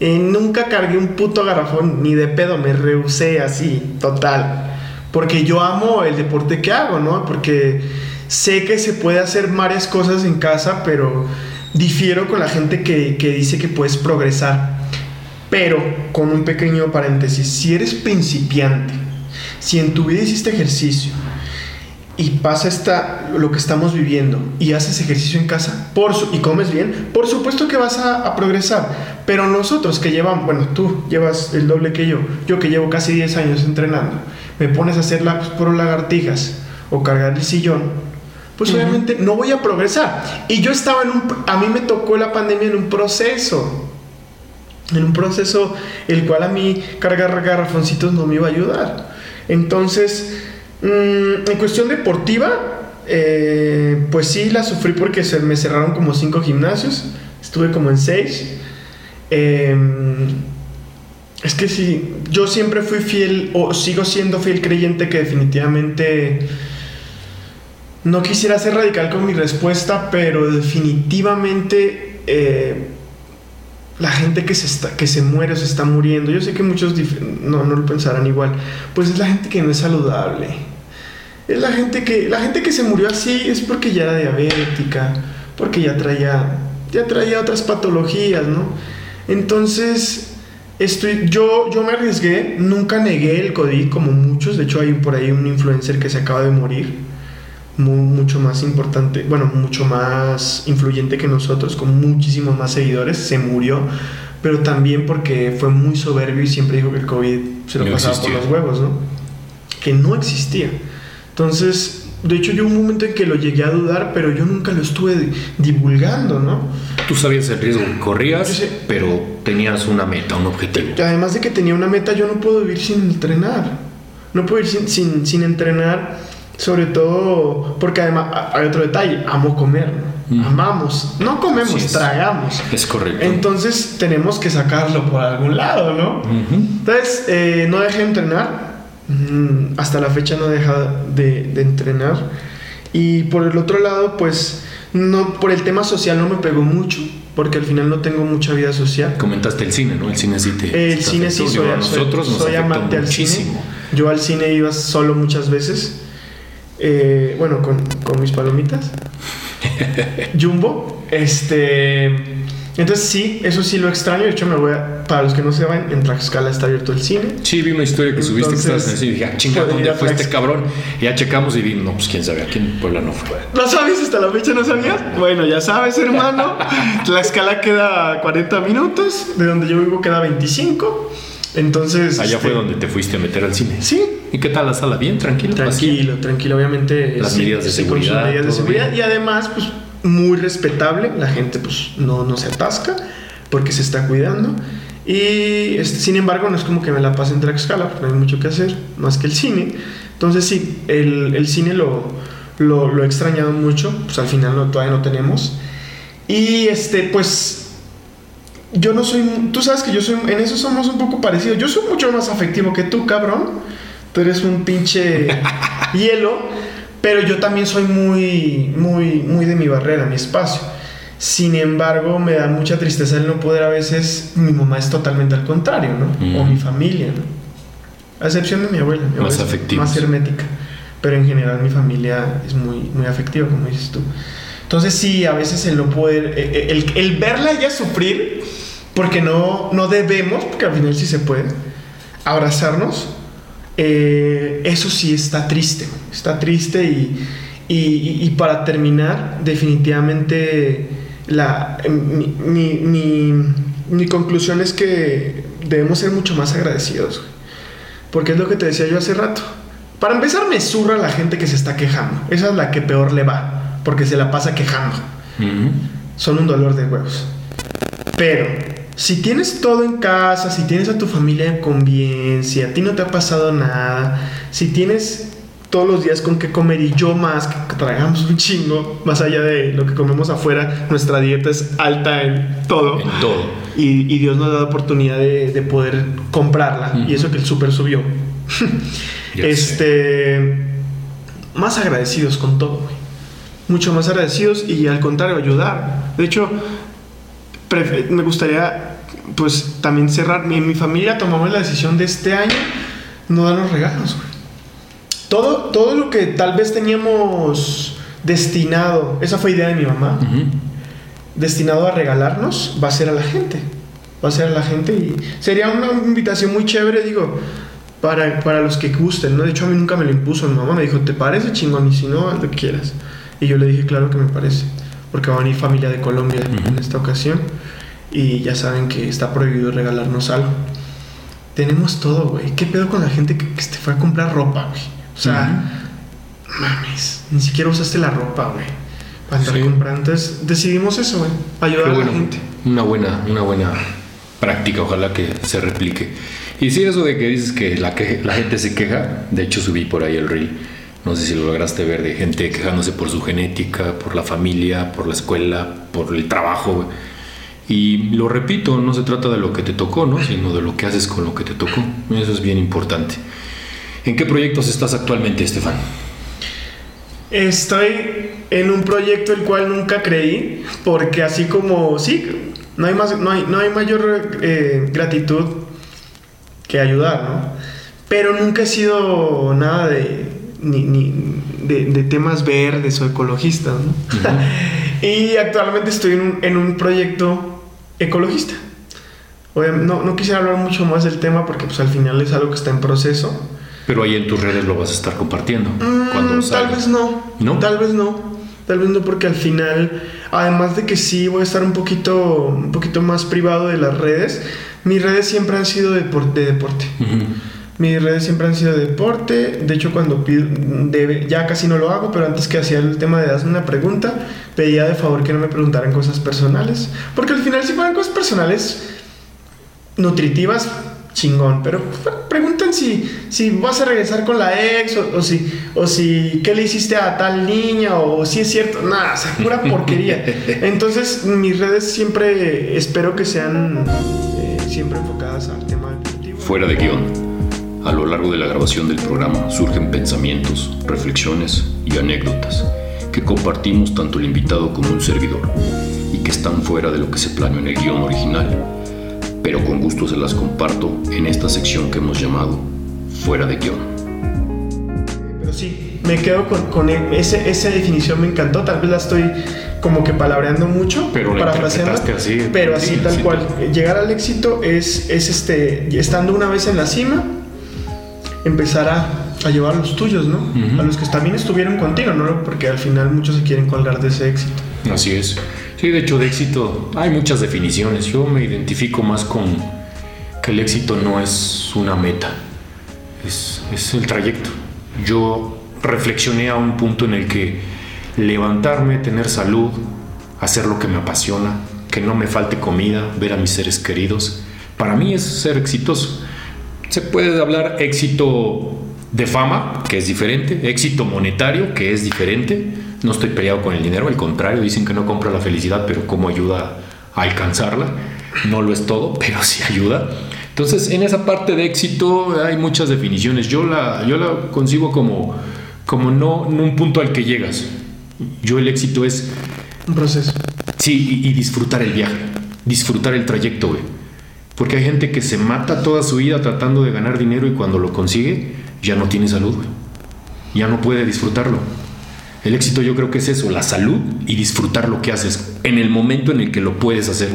Y nunca cargué un puto garrafón, ni de pedo, me rehusé así, total. Porque yo amo el deporte que hago, ¿no? Porque sé que se puede hacer varias cosas en casa, pero difiero con la gente que, que dice que puedes progresar. Pero, con un pequeño paréntesis, si eres principiante, si en tu vida hiciste ejercicio, y pasa esta, lo que estamos viviendo y haces ejercicio en casa por y comes bien, por supuesto que vas a, progresar. Pero nosotros que llevamos, bueno, tú llevas el doble que yo, yo que llevo casi 10 años entrenando, me pones a hacer las por lagartijas o cargar el sillón, pues obviamente no voy a progresar. Y yo estaba en un, a mí me tocó la pandemia en un proceso, en un proceso el cual a mí cargar garrafoncitos no me iba a ayudar. Entonces, Mm, en cuestión deportiva, eh, pues sí, la sufrí porque se me cerraron como cinco gimnasios. Estuve como en seis. Em, es que sí, yo siempre fui fiel o sigo siendo fiel creyente que definitivamente no quisiera ser radical con mi respuesta, pero definitivamente eh, la gente que se, está, que se muere o se está muriendo, yo sé que muchos no, no lo pensarán igual, pues es la gente que no es saludable es la gente que la gente que se murió así es porque ya era diabética, porque ya traía ya traía otras patologías, ¿no? Entonces, estoy yo yo me arriesgué, nunca negué el COVID como muchos, de hecho hay por ahí un influencer que se acaba de morir, mucho más importante, bueno, mucho más influyente que nosotros, con muchísimos más seguidores, se murió, pero también porque fue muy soberbio y siempre dijo que el COVID se lo pasaba por los huevos, ¿no? Que no existía. Entonces, de hecho, yo un momento en que lo llegué a dudar, pero yo nunca lo estuve divulgando, ¿no? Tú sabías el riesgo que corrías, pero tenías una meta, un objetivo. Además de que tenía una meta, yo no puedo vivir sin entrenar. No puedo vivir sin, sin, entrenar, sobre todo porque además hay otro detalle, amo comer, amamos, no comemos, tragamos. Es correcto. Entonces tenemos que sacarlo por algún lado, ¿no? Entonces, eh, no dejé de entrenar Mm, hasta la fecha no deja de, entrenar. Y por el otro lado, pues no, por el tema social no me pegó mucho, porque al final no tengo mucha vida social. Comentaste el cine, ¿no? El cine sí te. El cine sí, soy, a nosotros soy, soy amante al cine. Yo al cine iba solo muchas veces. Eh, bueno, con, con mis palomitas. *laughs* Jumbo. Este. Entonces sí, eso sí lo extraño. De hecho, me voy a, para los que no se van, en Tlaxcala está abierto el cine. Sí, vi una historia que subiste que estabas en el cine y dije, ah, chinga, ¿dónde fue este cabrón? Y ya checamos y vi, no, pues quién sabe, aquí en Puebla no fue. ¿No sabes hasta la fecha no sabías? Bueno, ya sabes, hermano. *laughs* Tlaxcala queda 40 minutos, de donde yo vivo queda 25. Entonces. Allá fue este, donde te fuiste a meter al cine. Sí. ¿Y qué tal la sala? ¿Bien? ¿Tranquilo? Tranquilo, tranquilo. Obviamente. Las medidas de seguridad. medidas de seguridad. Y además, pues muy respetable, la gente pues no, no se atasca porque se está cuidando. Y este, sin embargo, no es como que me la pase en Tlaxcala, porque no hay mucho que hacer, más que el cine. Entonces, sí, el, el cine lo, lo, lo, he extrañado mucho, pues al final no, todavía no tenemos. Y este, pues, yo no soy, tú sabes que yo soy, en eso somos un poco parecidos. Yo soy mucho más afectivo que tú, cabrón. Tú eres un pinche *laughs* hielo. Pero yo también soy muy, muy, muy de mi barrera, mi espacio. Sin embargo, me da mucha tristeza el no poder a veces. Mi mamá es totalmente al contrario, ¿no? O mi familia, ¿no? A excepción de mi abuela. más afectiva. Más hermética. Pero en general mi familia es muy, muy afectiva, como dices tú. Entonces, sí, a veces el no poder. Eh, eh, el, el verla ella sufrir, porque no, no debemos, porque al final sí se puede, abrazarnos eh, eso sí está triste, está triste y, y, para terminar, definitivamente la, mi, mi, mi, conclusión es que debemos ser mucho más agradecidos, porque es lo que te decía yo hace rato. Para empezar, me zurra la gente que se está quejando. Esa es la que peor le va, porque se la pasa quejando. Son un dolor de huevos. Pero si tienes todo en casa, si tienes a tu familia con bien, si a ti no te ha pasado nada, si tienes todos los días con qué comer y yo más, que tragamos un chingo, más allá de lo que comemos afuera, nuestra dieta es alta en todo. En todo. Y, Dios nos da la oportunidad de, poder comprarla. Y eso que el súper subió. *laughs* este. Más agradecidos con todo, Mucho más agradecidos y al contrario, ayudar. De hecho, me gustaría pues también cerrar. En mi familia tomamos la decisión de este año no darnos regalos, Todo, todo lo que tal vez teníamos destinado, esa fue idea de mi mamá, destinado a regalarnos, va a ser a la gente. Va a ser a la gente y sería una invitación muy chévere, digo, para, para los que gusten, ¿no? De hecho, a mí nunca me lo impuso. Mi mamá me dijo, ¿te parece chingón? Y si no, lo que quieras. Y yo le dije, claro que me parece porque va a venir familia de Colombia en esta ocasión y ya saben que está prohibido regalarnos algo. Tenemos todo, güey. ¿Qué pedo con la gente que, se fue a comprar ropa, güey? O sea, mames, ni siquiera usaste la ropa, güey. Para estar comprando. Entonces decidimos eso, güey. Ayudar a la gente. Una buena, una buena práctica, ojalá que se replique. Y si eso de que dices que la, que la gente se queja, de hecho subí por ahí el reel no sé si lo lograste ver, de gente quejándose por su genética, por la familia, por la escuela, por el trabajo. Y lo repito, no se trata de lo que te tocó, ¿no? sino de lo que haces con lo que te tocó. Eso es bien importante. ¿En qué proyectos estás actualmente, Estefan? Estoy en un proyecto el cual nunca creí, porque así como, sí, no hay, más, no hay, no hay mayor eh, gratitud que ayudar, ¿no? Pero nunca he sido nada de, ni, de, temas verdes o ecologistas. *laughs* y actualmente estoy en un, proyecto ecologista. No, no, quisiera hablar mucho más del tema porque pues al final es algo que está en proceso. Pero ahí en tus redes lo vas a estar compartiendo. Mm, tal vez no. no. Tal vez no. Tal vez no porque al final, además de que sí voy a estar un poquito, un poquito más privado de las redes, mis redes siempre han sido de, de deporte. Mis redes siempre han sido de deporte. De hecho, cuando pido, ya casi no lo hago, pero antes que hacía el tema de darme una pregunta, pedía de favor que no me preguntaran cosas personales. Porque al final, si fueran cosas personales nutritivas, chingón. Pero preguntan si, si vas a regresar con la ex, o, si, o si qué le hiciste a tal niña, o si es cierto. Nada, o pura porquería. *laughs* Entonces, mis redes siempre espero que sean eh, siempre enfocadas al tema deportivo. Fuera de guion. A lo largo de la grabación del programa surgen pensamientos, reflexiones y anécdotas que compartimos tanto el invitado como un servidor y que están fuera de lo que se planeó en el guion original, pero con gusto se las comparto en esta sección que hemos llamado Fuera de guion. Pero sí, me quedo con, con e- ese, esa definición, me encantó, tal vez la estoy como que palabreando mucho, Pero la parafraseando, así, pero así sí, tal sí, cual. tal. Llegar al éxito es, es este, estando una vez en la cima, empezar a, a llevar a los tuyos, ¿no? Ujú. A los que también estuvieron contigo, ¿no? Porque al final muchos se quieren colgar de ese éxito. Así es. Sí, de hecho, de éxito hay muchas definiciones. Yo me identifico más con que el éxito no es una meta, es, es el trayecto. Yo reflexioné a un punto en el que levantarme, tener salud, hacer lo que me apasiona, que no me falte comida, ver a mis seres queridos, para mí es ser exitoso. Se puede hablar éxito de fama, que es diferente, éxito monetario, que es diferente. No estoy peleado con el dinero, al contrario, dicen que no compra la felicidad, pero cómo ayuda a alcanzarla. No lo es todo, *laughs* pero sí ayuda. Entonces, en esa parte de éxito hay muchas definiciones. Yo la, yo la concibo como, como no, no un punto al que llegas. Yo el éxito es Un proceso. Sí, y, y disfrutar el viaje, disfrutar el trayecto, güey. Porque hay gente que se mata toda su vida tratando de ganar dinero y cuando lo consigue ya no tiene salud. Ya no puede disfrutarlo. El éxito yo creo que es eso, la salud y disfrutar lo que haces en el momento en el que lo puedes hacer.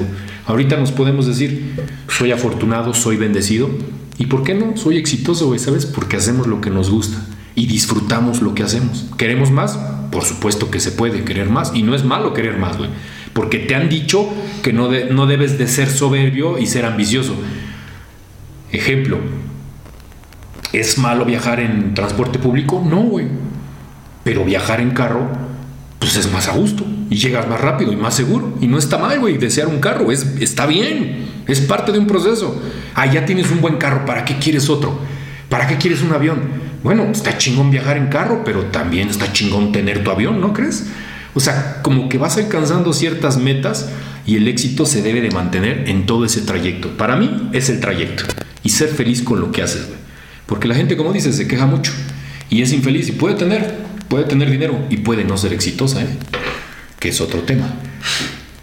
Ahorita nos podemos decir, soy afortunado, soy bendecido. ¿Y por qué no? Soy exitoso, ¿sabes? Porque hacemos lo que nos gusta y disfrutamos lo que hacemos. ¿Queremos más? Por supuesto que se puede querer más. Y no es malo querer más, güey. Porque te han dicho que no, no debes de ser soberbio y ser ambicioso. Ejemplo, ¿es malo viajar en transporte público? No, güey. Pero viajar en carro, pues es más a gusto. Y llegas más rápido y más seguro. Y no está mal, güey, desear un carro. Es, está bien. Es parte de un proceso. Ah, ya tienes un buen carro. ¿Para qué quieres otro? ¿Para qué quieres un avión? Bueno, está chingón viajar en carro, pero también está chingón tener tu avión, ¿no crees? O sea, como que vas alcanzando ciertas metas y el éxito se debe de mantener en todo ese trayecto. Para mí es el trayecto y ser feliz con lo que haces, güey. Porque la gente, como dices, se queja mucho y es infeliz y puede tener, puede tener dinero y puede no ser exitosa, ¿eh? Que es otro tema.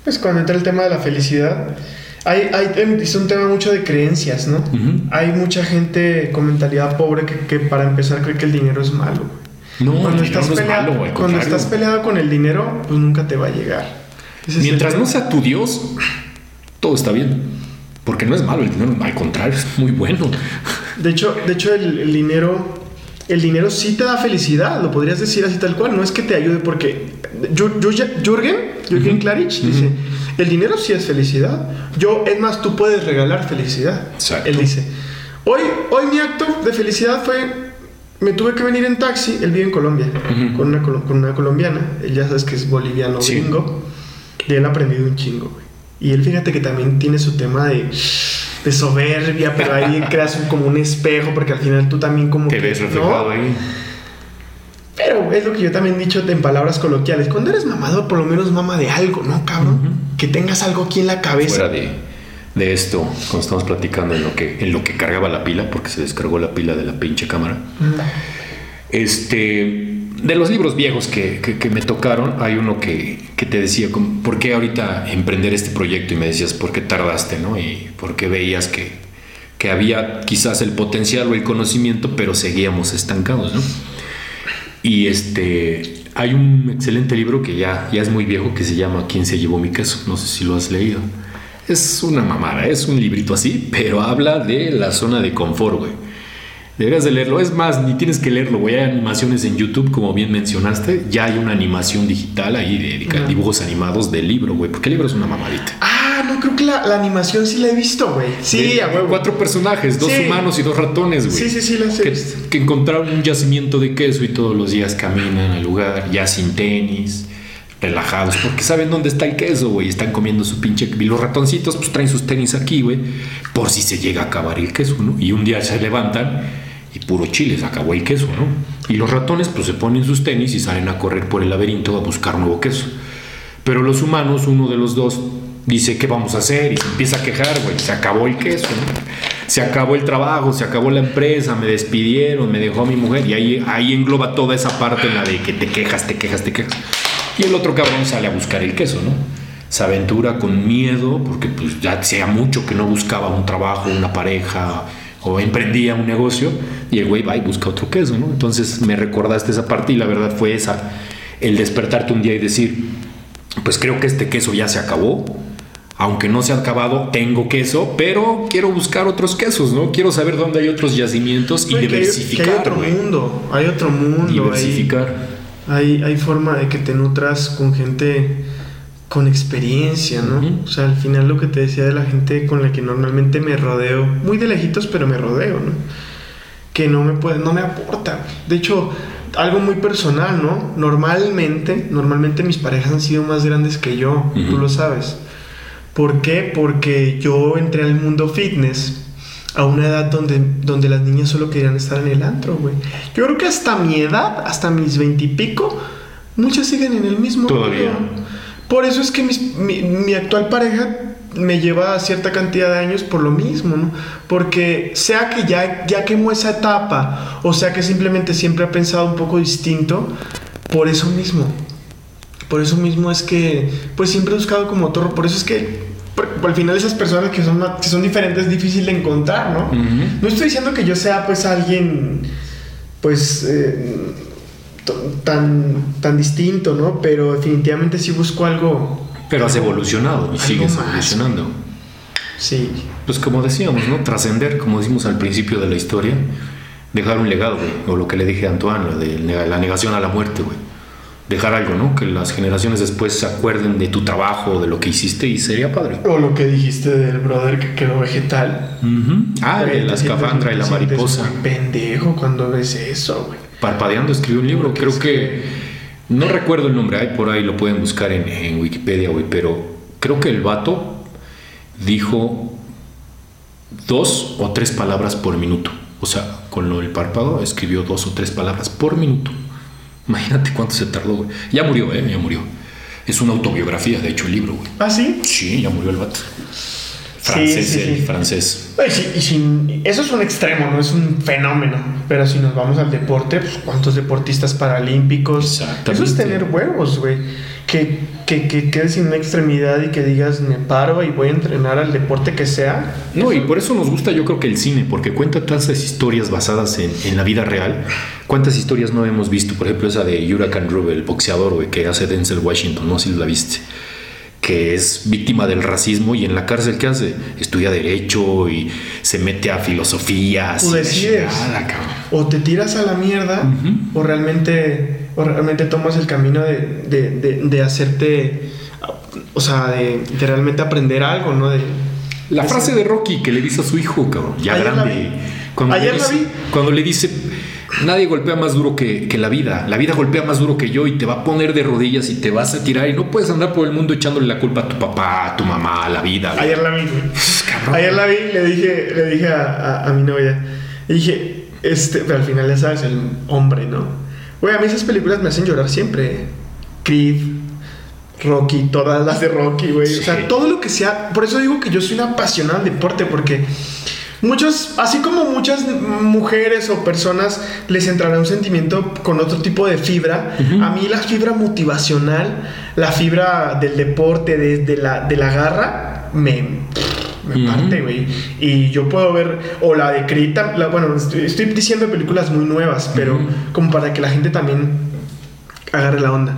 Pues cuando entra el tema de la felicidad, hay, hay, es un tema mucho de creencias, ¿no? Hay mucha gente con mentalidad pobre que, que para empezar cree que el dinero es malo. No, cuando estás, no es peleado, malo, al cuando estás peleado con el dinero, pues nunca te va a llegar. Ese Mientras no sea tu Dios, todo está bien. Porque no es malo el dinero, al contrario, es muy bueno. De hecho, de hecho el, el dinero, el dinero sí te da felicidad, lo podrías decir así tal cual. No es que te ayude porque Jürgen, Jürgen Ujú. Klarich Ujú. dice, el dinero sí es felicidad. Yo, es más, tú puedes regalar felicidad. Exacto. Él dice, hoy, hoy mi acto de felicidad fue, me tuve que venir en taxi. Él vive en Colombia con, una, con una colombiana. Él ya sabes que es boliviano Sí. gringo. Y él ha aprendido un chingo, güey. Y él fíjate que también tiene su tema de, de soberbia, pero ahí *laughs* creas un- como un espejo, porque al final tú también como Te que, ves ¿no? reflejado ahí. Pero es lo que yo también he dicho en palabras coloquiales. Cuando eres mamador, por lo menos mama de algo, ¿no, cabrón? Que tengas algo aquí en la cabeza. Fuera de, de esto, cuando estamos platicando en lo, que, en lo que cargaba la pila, porque se descargó la pila de la pinche cámara. Este, de los libros viejos que, que- que me tocaron, hay uno que, que te decía, ¿por qué ahorita emprender este proyecto? Y me decías, ¿por qué tardaste? ¿no? Y por qué veías que, que había quizás el potencial o el conocimiento, pero seguíamos estancados, ¿no? Y este, hay un excelente libro que ya, ya es muy viejo que se llama ¿Quién se llevó mi queso? No sé si lo has leído. Es una mamada, es un librito así, pero habla de la zona de confort, güey. Deberías de leerlo. Es más, ni tienes que leerlo, güey. Hay animaciones en YouTube, como bien mencionaste. Ya hay una animación digital ahí de, Ajá. dibujos animados del libro, güey. Porque el libro es una mamadita. Ah, no, creo que la, la animación sí la he visto, güey. Sí, a huevo. Cuatro personajes, dos Sí. humanos y dos ratones, güey. Sí, sí, sí, las he que, que encontraron un yacimiento de queso y todos los días caminan al lugar, ya sin tenis, relajados, porque saben dónde está el queso, güey. Están comiendo su pinche. Y los ratoncitos, pues traen sus tenis aquí, güey, por si se llega a acabar el queso, ¿no? Y un día se levantan y puro chile, se acabó el queso, ¿no? Y los ratones, pues se ponen sus tenis y salen a correr por el laberinto a buscar nuevo queso. Pero los humanos, uno de los dos, dice, ¿qué vamos a hacer? Y se empieza a quejar, güey, se acabó el queso, ¿no? se acabó el trabajo, se acabó la empresa, me despidieron, me dejó mi mujer y ahí, ahí engloba toda esa parte en la de que te quejas, te quejas, te quejas. Y el otro cabrón sale a buscar el queso, ¿no? Se aventura con miedo porque pues ya hacía mucho que no buscaba un trabajo, una pareja o emprendía un negocio y el güey va y busca otro queso, ¿no? Entonces me recordaste esa parte y la verdad fue esa, el despertarte un día y decir, pues creo que este queso ya se acabó, aunque no se ha acabado, tengo queso, pero quiero buscar otros quesos, ¿no? Quiero saber dónde hay otros yacimientos y diversificar. Hay, otro mundo, hay otro mundo. Diversificar. Hay, hay, forma de que te nutras con gente con experiencia, ¿no? O sea, al final lo que te decía de la gente con la que normalmente me rodeo, muy de lejitos, pero me rodeo, ¿no? Que no me puede, no me aporta. De hecho, algo muy personal, ¿no? Normalmente, normalmente mis parejas han sido más grandes que yo, tú lo sabes. ¿Por qué? Porque yo entré al mundo fitness a una edad donde, donde las niñas solo querían estar en el antro, güey. Yo creo que hasta mi edad, hasta mis veintipico, muchas siguen en el mismo. Todavía. Por eso es que mi, mi, actual pareja me lleva cierta cantidad de años por lo mismo, ¿no? Porque sea que ya, ya quemó esa etapa, o sea que simplemente siempre ha pensado un poco distinto, por eso mismo. Por eso mismo es que, pues siempre he buscado como otro, por eso es que al final esas personas que son, que son diferentes es difícil de encontrar, ¿no? No estoy diciendo que yo sea pues alguien, pues, eh, tan, tan distinto, ¿no? Pero definitivamente sí busco algo... Pero has evolucionado y sigues evolucionando. Sí. Pues como decíamos, ¿no? Trascender, como decimos al principio de la historia, dejar un legado, güey. O lo que le dije a Antoine, de la negación a la muerte, güey dejar algo, ¿no? Que las generaciones después se acuerden de tu trabajo, de lo que hiciste y sería padre. O lo que dijiste del brother que quedó vegetal. Ah, de la escafandra y la mariposa. pendejo cuando ves eso, güey. Parpadeando escribió un libro, creo que... No recuerdo el nombre, ahí por ahí lo pueden buscar en, en Wikipedia, güey, pero creo que el vato dijo dos o tres palabras por minuto. O sea, con lo del párpado escribió dos o tres palabras por minuto. Imagínate cuánto se tardó, güey. Ya murió, ¿eh? Ya murió. Es una autobiografía, de hecho, el libro, güey. ¿Ah, sí? Sí, ya murió el vato. Francés, sí, sí, francés. y eso es un extremo, no es un fenómeno. Pero si nos vamos al deporte, pues cuántos deportistas paralímpicos. Eso es tener huevos, güey que, que, que, quedes una extremidad y que digas, me paro y voy a entrenar al deporte que sea. No, y por eso nos gusta yo creo que el cine, porque cuenta tantas historias basadas en, en la vida real. ¿Cuántas historias no hemos visto? Por ejemplo, esa de Hurricane Rube, el boxeador, güey, que hace Denzel Washington, no sé si la viste que es víctima del racismo y en la cárcel ¿qué hace? Estudia derecho y se mete a filosofía. O decides, o te tiras a la mierda o realmente o realmente tomas el camino de, de, de, hacerte, o sea, de, realmente aprender algo, ¿no? De, la frase de Rocky que le dice a su hijo, cabrón, ya grande. Cuando Ayer le dice, la vi. Cuando le dice, nadie golpea más duro que, que, la vida, la vida golpea más duro que yo y te va a poner de rodillas y te vas a tirar y no puedes andar por el mundo echándole la culpa a tu papá, a tu mamá, a la vida. Ayer la vi, Ayer la vi, le dije, le dije a, a, a mi novia, le dije, este, pero al final ya sabes, el hombre, ¿no? Güey, a mí esas películas me hacen llorar siempre. Creed, Rocky, todas las de Rocky, güey. O sea, todo lo que sea. Por eso digo que yo soy una apasionada del deporte, porque muchos, así como muchas mujeres o personas les entrará un sentimiento con otro tipo de fibra, a mí la fibra motivacional, la fibra del deporte, de, la, de la garra, me me parte, güey. Y yo puedo ver, o la de Crita, bueno, estoy, diciendo películas muy nuevas, pero como para que la gente también agarre la onda.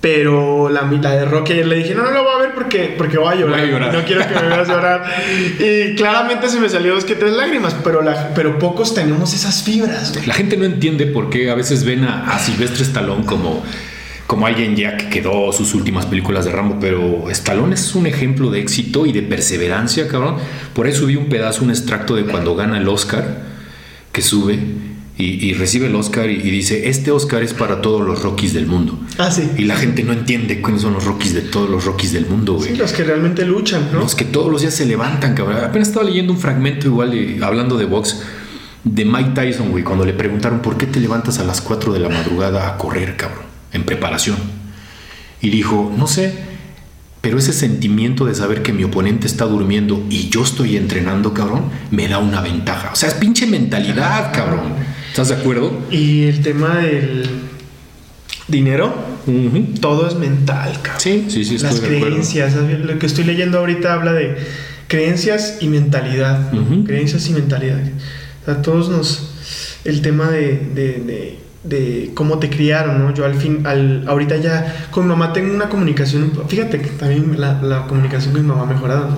Pero la, la de Rocky ayer le dije, no, no lo voy a ver porque, porque voy a llorar. No quiero que me veas llorar. *laughs* y claramente se me salió dos que tres lágrimas, pero, la, pero pocos tenemos esas fibras. La gente no entiende por qué a veces ven a, a Silvestre Stallone como como alguien ya que quedó sus últimas películas de Rambo, pero Stallone es un ejemplo de éxito y de perseverancia, cabrón. Por eso vi un pedazo, un extracto de cuando gana el Oscar, que sube y, recibe el Oscar y, dice, este Oscar es para todos los Rockies del mundo. Ah, sí. Y la gente no entiende cuáles son los Rockies de todos los Rockies del mundo, güey. Sí, los que realmente luchan, ¿no? Los que todos los días se levantan, cabrón. Apenas estaba leyendo un fragmento igual, hablando de box, de Mike Tyson, güey, cuando le preguntaron, ¿por qué te levantas a las 4 de la madrugada a correr, cabrón? En preparación. Y dijo, no sé, pero ese sentimiento de saber que mi oponente está durmiendo y yo estoy entrenando, cabrón, me da una ventaja. O sea, es pinche mentalidad, cabrón. ¿Estás de acuerdo? Y el tema del dinero, todo es mental, cabrón. Sí, sí, sí. Las creencias, lo que estoy leyendo ahorita habla de creencias y mentalidad. Creencias y mentalidad. O sea, todos nos. El tema de de cómo te criaron, ¿no? Yo al fin, al, ahorita ya con mi mamá tengo una comunicación, fíjate que también la, la comunicación con mi mamá ha mejorado.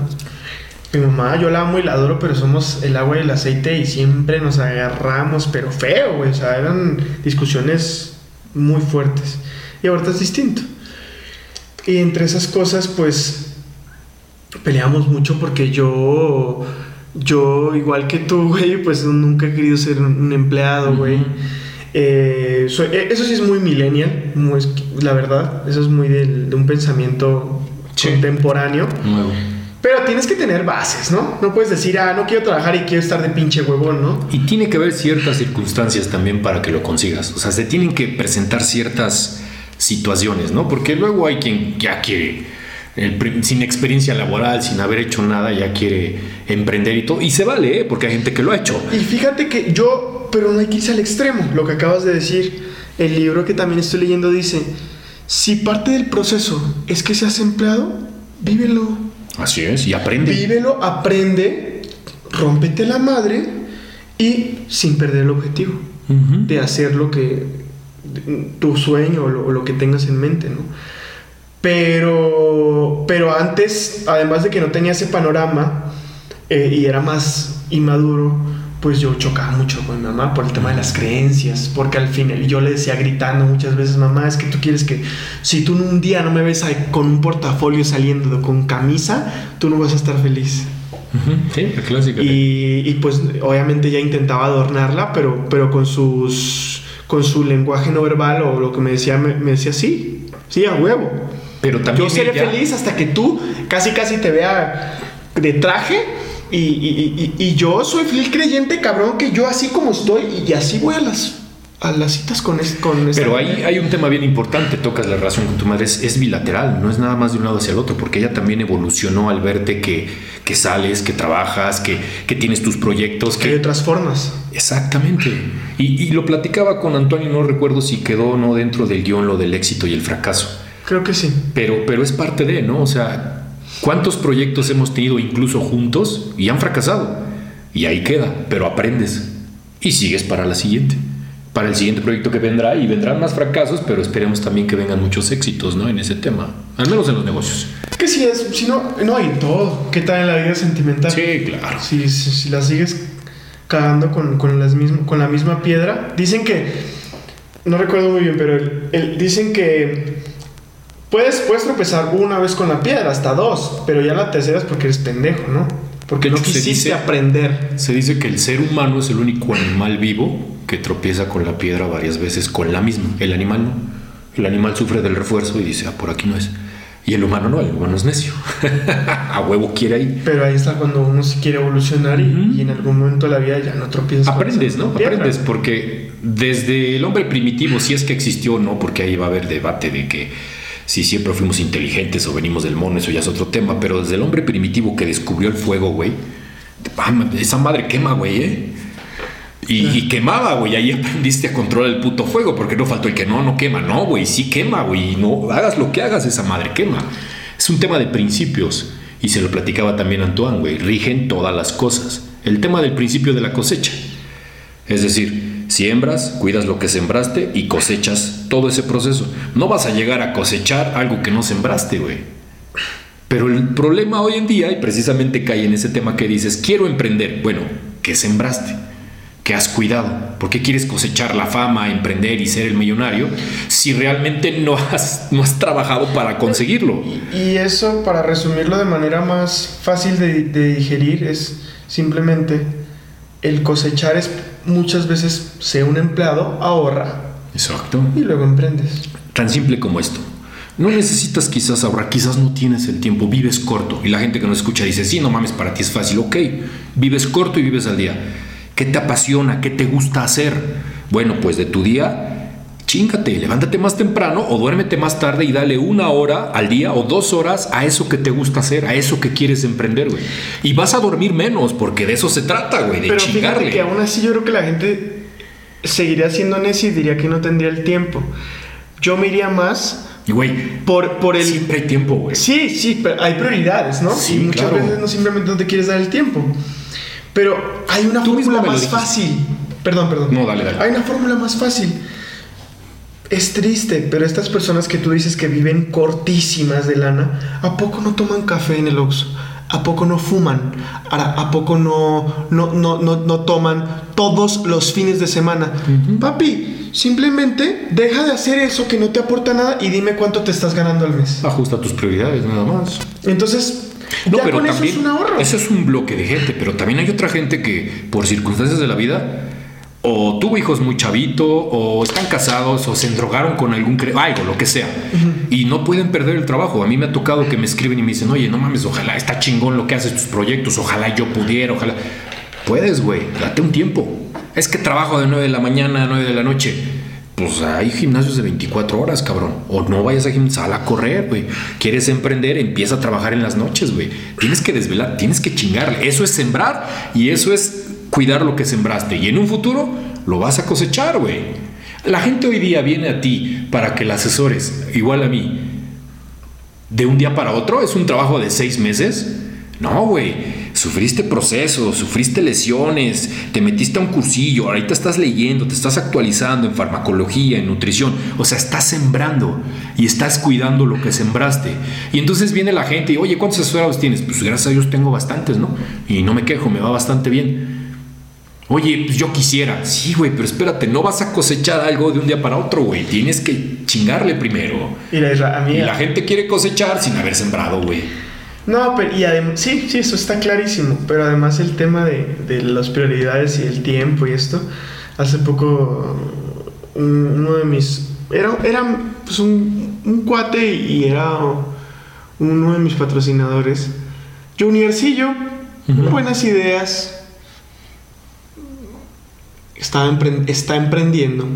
Mi mamá, yo la amo y la adoro, pero somos el agua y el aceite y siempre nos agarramos, pero feo, güey. O sea, eran discusiones muy fuertes. Y ahorita es distinto. Y entre esas cosas, pues, peleamos mucho porque yo, yo, igual que tú, güey, pues nunca he querido ser un empleado, güey. Eh, eh, eso sí es muy millennial, la verdad. Eso es muy de, un pensamiento contemporáneo. Nuevo. Pero tienes que tener bases, ¿no? No puedes decir, ah, no quiero trabajar y quiero estar de pinche huevón, ¿no? Y tiene que haber ciertas circunstancias también para que lo consigas. O sea, se tienen que presentar ciertas situaciones, ¿no? Porque luego hay quien ya quiere, sin experiencia laboral, sin haber hecho nada, ya quiere emprender y todo. Y se vale, ¿eh? Porque hay gente que lo ha hecho. Y fíjate que yo pero no hay que irse al extremo. Lo que acabas de decir, el libro que también estoy leyendo dice, si parte del proceso es que seas empleado, vívelo. Así es, y aprende. Vívelo, aprende, rómpete la madre y sin perder el objetivo de hacer lo que tu sueño o lo, que tengas en mente, ¿no? Pero, pero antes, además de que no tenía ese panorama eh, y era más inmaduro, pues yo chocaba mucho con mi mamá por el tema de las creencias, porque al final yo le decía gritando muchas veces, mamá, es que tú quieres que si tú un día no me ves con un portafolio saliendo con camisa, tú no vas a estar feliz. Sí, la clásica. Y, y, pues obviamente ya intentaba adornarla, pero, pero con sus con su lenguaje no verbal o lo que me decía, me, decía, sí, sí, a huevo. Pero también yo seré feliz hasta que tú casi casi te vea de traje y, yo soy fiel creyente, cabrón, que yo así como estoy y así voy a las, a las citas con, es, con Pero ahí hay un tema bien importante, tocas la relación con tu madre, es, bilateral, no es nada más de un lado hacia el otro, porque ella también evolucionó al verte que, que sales, que trabajas, que, que, tienes tus proyectos. Que hay otras formas. Exactamente. Y, y, lo platicaba con Antonio, no recuerdo si quedó o no dentro del guion lo del éxito y el fracaso. Creo que sí. Pero, pero es parte de, ¿no? O sea, ¿Cuántos proyectos hemos tenido incluso juntos y han fracasado? Y ahí queda, pero aprendes y sigues para la siguiente, para el siguiente proyecto que vendrá y vendrán más fracasos, pero esperemos también que vengan muchos éxitos, ¿no? En ese tema, al menos en los negocios. Que si es, si no, no hay todo. ¿Qué tal en la vida sentimental? Sí, claro. Si, si, la sigues cagando con, con, las con la misma piedra, dicen que, no recuerdo muy bien, pero dicen que Puedes, puedes tropezar una vez con la piedra, hasta dos, pero ya la tercera es porque eres pendejo, ¿no? Porque no quisiste aprender. Se dice que el ser humano es el único animal vivo que tropieza con la piedra varias veces con la misma. El animal no. El animal sufre del refuerzo y dice, ah, por aquí no es. Y el humano no, el humano es necio. *laughs* a huevo quiere ahí. Pero ahí está cuando uno se quiere evolucionar y, en algún momento de la vida ya no tropiezas. Aprendes, ¿no? Aprendes porque desde el hombre primitivo, si es que existió o no, porque ahí va a haber debate de que si siempre fuimos inteligentes o venimos del mono, eso ya es otro tema, pero desde el hombre primitivo que descubrió el fuego, güey, esa madre quema, güey, ¿eh? Y, quemaba, güey, ahí aprendiste a controlar el puto fuego, porque no faltó el que no, no quema, no, güey, sí quema, güey, no, hagas lo que hagas, esa madre quema. Es un tema de principios, y se lo platicaba también Antoine, güey, rigen todas las cosas. El tema del principio de la cosecha. Es decir, Siembras, cuidas lo que sembraste y cosechas todo ese proceso. No vas a llegar a cosechar algo que no sembraste, güey. Pero el problema hoy en día, y precisamente cae en ese tema que dices, quiero emprender. Bueno, ¿qué sembraste? ¿Qué has cuidado? ¿Por qué quieres cosechar la fama, emprender y ser el millonario si realmente no has, no has trabajado para conseguirlo? Y, eso, para resumirlo de manera más fácil de, de digerir, es simplemente el cosechar es muchas veces sea un empleado, ahorra. Exacto. Y luego emprendes. Tan simple como esto. No necesitas quizás ahorrar, quizás no tienes el tiempo, vives corto. Y la gente que nos escucha dice, sí, no mames, para ti es fácil. Ok, vives corto y vives al día. ¿Qué te apasiona? ¿Qué te gusta hacer? Bueno, pues de tu día, Chingate, levántate más temprano o duérmete más tarde y dale una hora al día o dos horas a eso que te gusta hacer, a eso que quieres emprender, güey. Y vas a dormir menos, porque de eso se trata, güey, de Pero chingarle. fíjate que aún así yo creo que la gente seguiría siendo necia y diría que no tendría el tiempo. Yo me iría más güey, por, por el... siempre hay tiempo, güey. Sí, sí, pero hay prioridades, ¿no? Sí, y muchas claro. veces no simplemente no te quieres dar el tiempo. Pero hay una Tú fórmula más fácil. Perdón, perdón. No, dale, dale. Hay una fórmula más fácil. Es triste, pero estas personas que tú dices que viven cortísimas de lana, ¿a poco no toman café en el Oxxo? ¿A poco no fuman? ¿A poco no, no, no, no, no toman todos los fines de semana? Papi, simplemente deja de hacer eso que no te aporta nada y dime cuánto te estás ganando al mes. Ajusta tus prioridades, nada más. Entonces, No, ya pero con también. eso es un ahorro. Eso es un bloque de gente, pero también hay otra gente que, por circunstancias de la vida, o tuvo hijos muy chavito, o están casados, o se endrogaron con algún. algo, lo que sea. Y no pueden perder el trabajo. A mí me ha tocado que me escriben y me dicen, oye, no mames, ojalá está chingón lo que haces tus proyectos, ojalá yo pudiera, ojalá. Puedes, güey, date un tiempo. Es que trabajo de 9 de la mañana a 9 de la noche. Pues hay gimnasios de 24 horas, cabrón. O no vayas a gimnasio, a correr, güey. Quieres emprender, empieza a trabajar en las noches, güey. Tienes que desvelar, tienes que chingarle. Eso es sembrar y eso es cuidar lo que sembraste. Y en un futuro lo vas a cosechar, güey. La gente hoy día viene a ti para que la asesores, igual a mí, de un día para otro, es un trabajo de seis meses. No, güey. Sufriste procesos, sufriste lesiones, te metiste a un cursillo, ahorita estás leyendo, te estás actualizando en farmacología, en nutrición. O sea, estás sembrando y estás cuidando lo que sembraste. Y entonces viene la gente y, oye, ¿cuántos asesorados tienes? Pues gracias a Dios tengo bastantes, ¿no? Y no me quejo, me va bastante bien. Oye, pues yo quisiera. Sí, güey, pero espérate, no vas a cosechar algo de un día para otro, güey. Tienes que chingarle primero. Mira, Isra, a mí. Y la gente quiere cosechar sin haber sembrado, güey. No, pero y además, sí, sí, eso está clarísimo. Pero además el tema de, de las prioridades y el tiempo y esto. Hace poco un- uno de mis. Era, era pues, un, un cuate y era uno de mis patrocinadores. Juniorcillo, Ujú. buenas ideas. Está, está emprendiendo.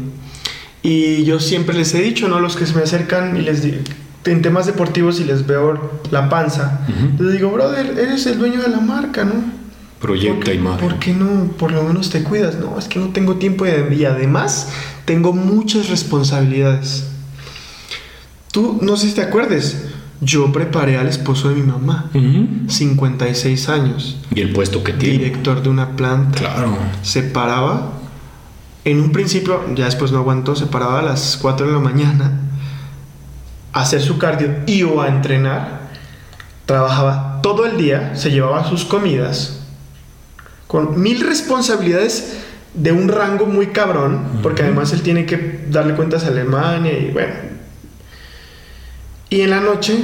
Y yo siempre les he dicho, ¿no? Los que se me acercan y les digo, en temas deportivos y les veo la panza, les digo, brother, eres el dueño de la marca, ¿no? Proyecta ¿Por qué- imagen. ¿Por qué no, por lo menos te cuidas? No, es que no tengo tiempo y, y además tengo muchas responsabilidades. Tú, no sé si te acuerdes, yo preparé al esposo de mi mamá, Ujú. 56 años, Y el puesto que tiene. director de una planta. Claro. Se paraba, en un principio, ya después no aguantó, se paraba a las 4 de la mañana a hacer su cardio y o a entrenar. Trabajaba todo el día, se llevaba sus comidas, con mil responsabilidades de un rango muy cabrón, porque además él tiene que darle cuentas a Alemania y bueno. Y en la noche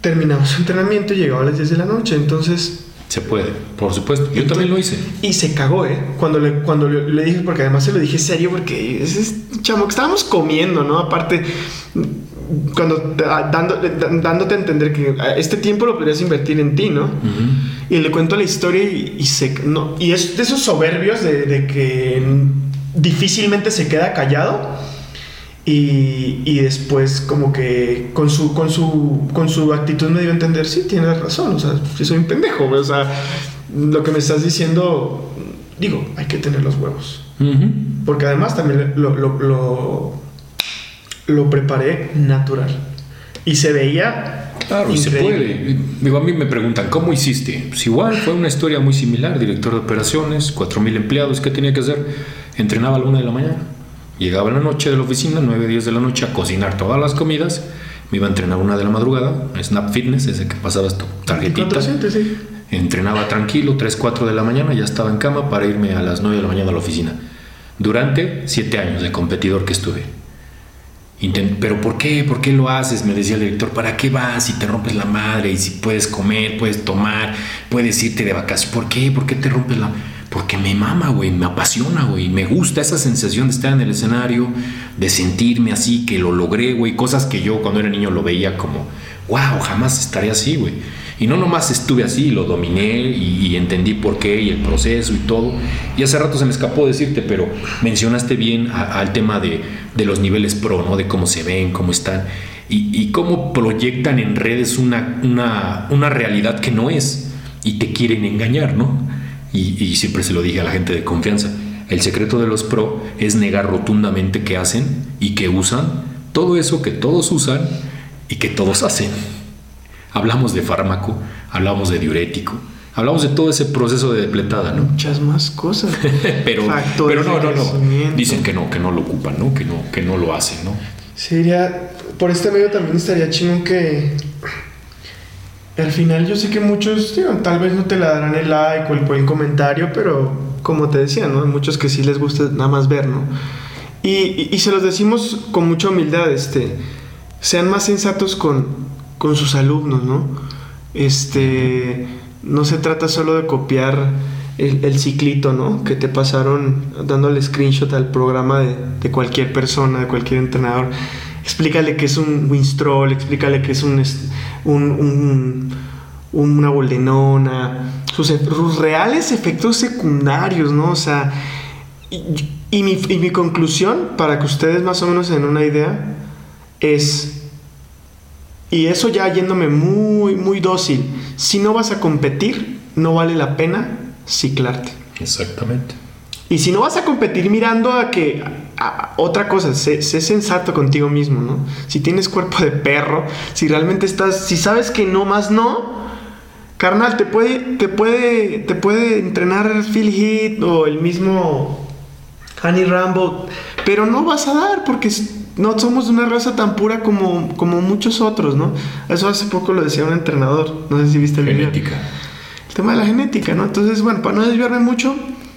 terminamos su entrenamiento y llegaba a las 10 de la noche, entonces Se puede, por supuesto. Yo también lo hice. y se cagó, ¿eh? Cuando le, cuando le, le dije, porque además se lo dije serio, porque ese es chamo que estábamos comiendo, ¿no? Aparte, cuando ah, dando, da- dándote a entender que ah, este tiempo lo podrías invertir en ti, ¿no? Y le cuento la historia y, y se, no, y es de esos soberbios de, de que difícilmente se queda callado. Y, y después como que con su, con, su, con su actitud me dio a entender, sí, tienes razón, o sea, sí soy un pendejo, o sea, lo que me estás diciendo, digo, hay que tener los huevos. Ujú. Porque además también lo, lo, lo, lo preparé natural. Y se veía... Claro, y se increíble. puede. Digo, a mí me preguntan, ¿cómo hiciste? Pues igual, fue una historia muy similar. Director de operaciones, 4.000 empleados, ¿qué tenía que hacer? Entrenaba a la una de la mañana. Llegaba en la noche de la oficina, 9, 10 de la noche, a cocinar todas las comidas. Me iba a entrenar una de la madrugada, Snap Fitness, ese que pasabas tu tarjetita. 400, sí. Entrenaba tranquilo, 3, 4 de la mañana, ya estaba en cama para irme a las 9 de la mañana a la oficina. Durante 7 años de competidor que estuve. Intent- Pero ¿por qué? ¿Por qué lo haces? Me decía el director. ¿Para qué vas si te rompes la madre? Y si puedes comer, puedes tomar, puedes irte de vacaciones. ¿Por qué? ¿Por qué te rompes la Porque me mama, güey, me apasiona, güey. Me gusta esa sensación de estar en el escenario, de sentirme así, que lo logré, güey. Cosas que yo cuando era niño lo veía como, wow, jamás estaré así, güey. Y no nomás estuve así, lo dominé y, entendí por qué y el proceso y todo. Y hace rato se me escapó decirte, pero mencionaste bien al tema de, los niveles pro, ¿no? De cómo se ven, cómo están y, cómo proyectan en redes una, una, realidad que no es y te quieren engañar, ¿no? Y, y siempre se lo dije a la gente de confianza. El secreto de los pro es negar rotundamente que hacen y que usan todo eso que todos usan y que todos hacen. Hablamos de fármaco, hablamos de diurético, hablamos de todo ese proceso de depletada, ¿no? Muchas más cosas. *laughs* pero, pero no, no, no. Dicen que no, que no lo ocupan, ¿no? Que no, que no lo hacen, ¿no? Sería, por este medio también estaría chino que al final yo sé que muchos, tal vez no te la darán el like o el buen comentario, pero como te decía, ¿no? Hay muchos que sí les gusta nada más ver, ¿no? Y, y, se los decimos con mucha humildad, este, sean más sensatos con, con sus alumnos, ¿no? Este, no se trata solo de copiar el, ciclito, ¿no? Que te pasaron dándole screenshot al programa de, cualquier persona, de cualquier entrenador. Explícale que es un Winstroll, explícale que es un, un, una boldenona, sus, reales efectos secundarios, ¿no? O sea, y, mi, y mi conclusión, para que ustedes más o menos den una idea, es y eso ya yéndome muy, muy dócil. Si no vas a competir, no vale la pena ciclarte. Exactamente. Y si no vas a competir mirando a que otra cosa, sé, sensato contigo mismo, ¿no? Si tienes cuerpo de perro, si realmente estás, si sabes que no más no, carnal, te puede, te puede, te puede entrenar Phil Heath o el mismo Honey Rambo, pero no vas a dar porque no somos una raza tan pura como, como muchos otros, ¿no? Eso hace poco lo decía un entrenador, no sé si viste el genética. El tema de la genética, ¿no? Entonces, bueno, para no desviarme mucho,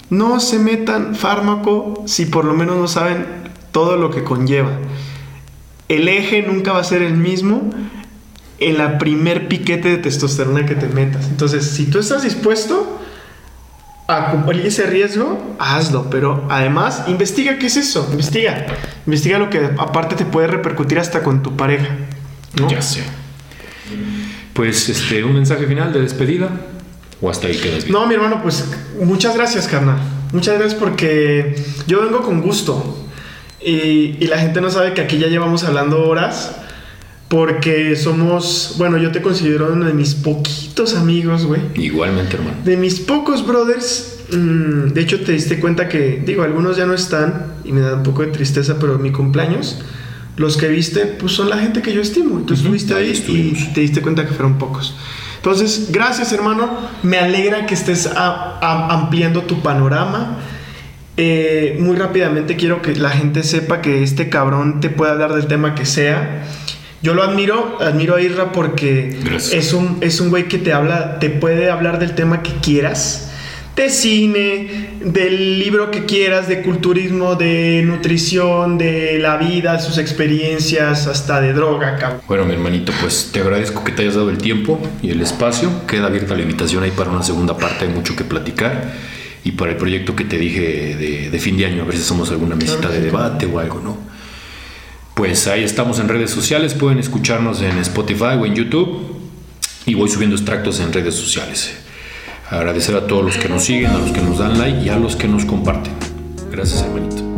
no se metan fármaco si por lo menos no saben todo lo que conlleva. El eje nunca va a ser el mismo en la primer piquete de testosterona que te metas. Entonces, si tú estás dispuesto, a cumplir ese riesgo, hazlo. Pero además, investiga qué es eso. Investiga. Investiga lo que aparte te puede repercutir hasta con tu pareja. Ya sé. Pues este, un mensaje final de despedida. ¿O hasta ahí quedas bien? No, mi hermano, pues muchas gracias, carnal. Muchas gracias porque yo vengo con gusto. Y, y la gente no sabe que aquí ya llevamos hablando horas. Porque somos, bueno, yo te considero uno de mis poquitos amigos, güey. Igualmente, hermano. De mis pocos brothers. Mm, de hecho, te diste cuenta que, digo, algunos ya no están y me da un poco de tristeza, pero mi cumpleaños, los que viste, pues son la gente que yo estimo. Tú estuviste ahí, y te diste cuenta que fueron pocos. Entonces, gracias, hermano. Me alegra que estés ampliando tu panorama. Eh, muy rápidamente quiero que la gente sepa que este cabrón te puede hablar del tema que sea yo lo admiro, admiro a Irra porque es un, es un güey que te habla, te puede hablar del tema que quieras. De cine, del libro que quieras, de culturismo, de nutrición, de la vida, sus experiencias, hasta de droga, cabrón. Bueno, mi hermanito, pues te agradezco que te hayas dado el tiempo y el espacio. Queda abierta la invitación ahí para una segunda parte, hay mucho que platicar. Y para el proyecto que te dije de, fin de año, a ver si hacemos alguna mesita de debate o algo, ¿no? pues ahí estamos en redes sociales, pueden escucharnos en Spotify o en YouTube y voy subiendo extractos en redes sociales. Agradecer a todos los que nos siguen, a los que nos dan like y a los que nos comparten. Gracias hermanito.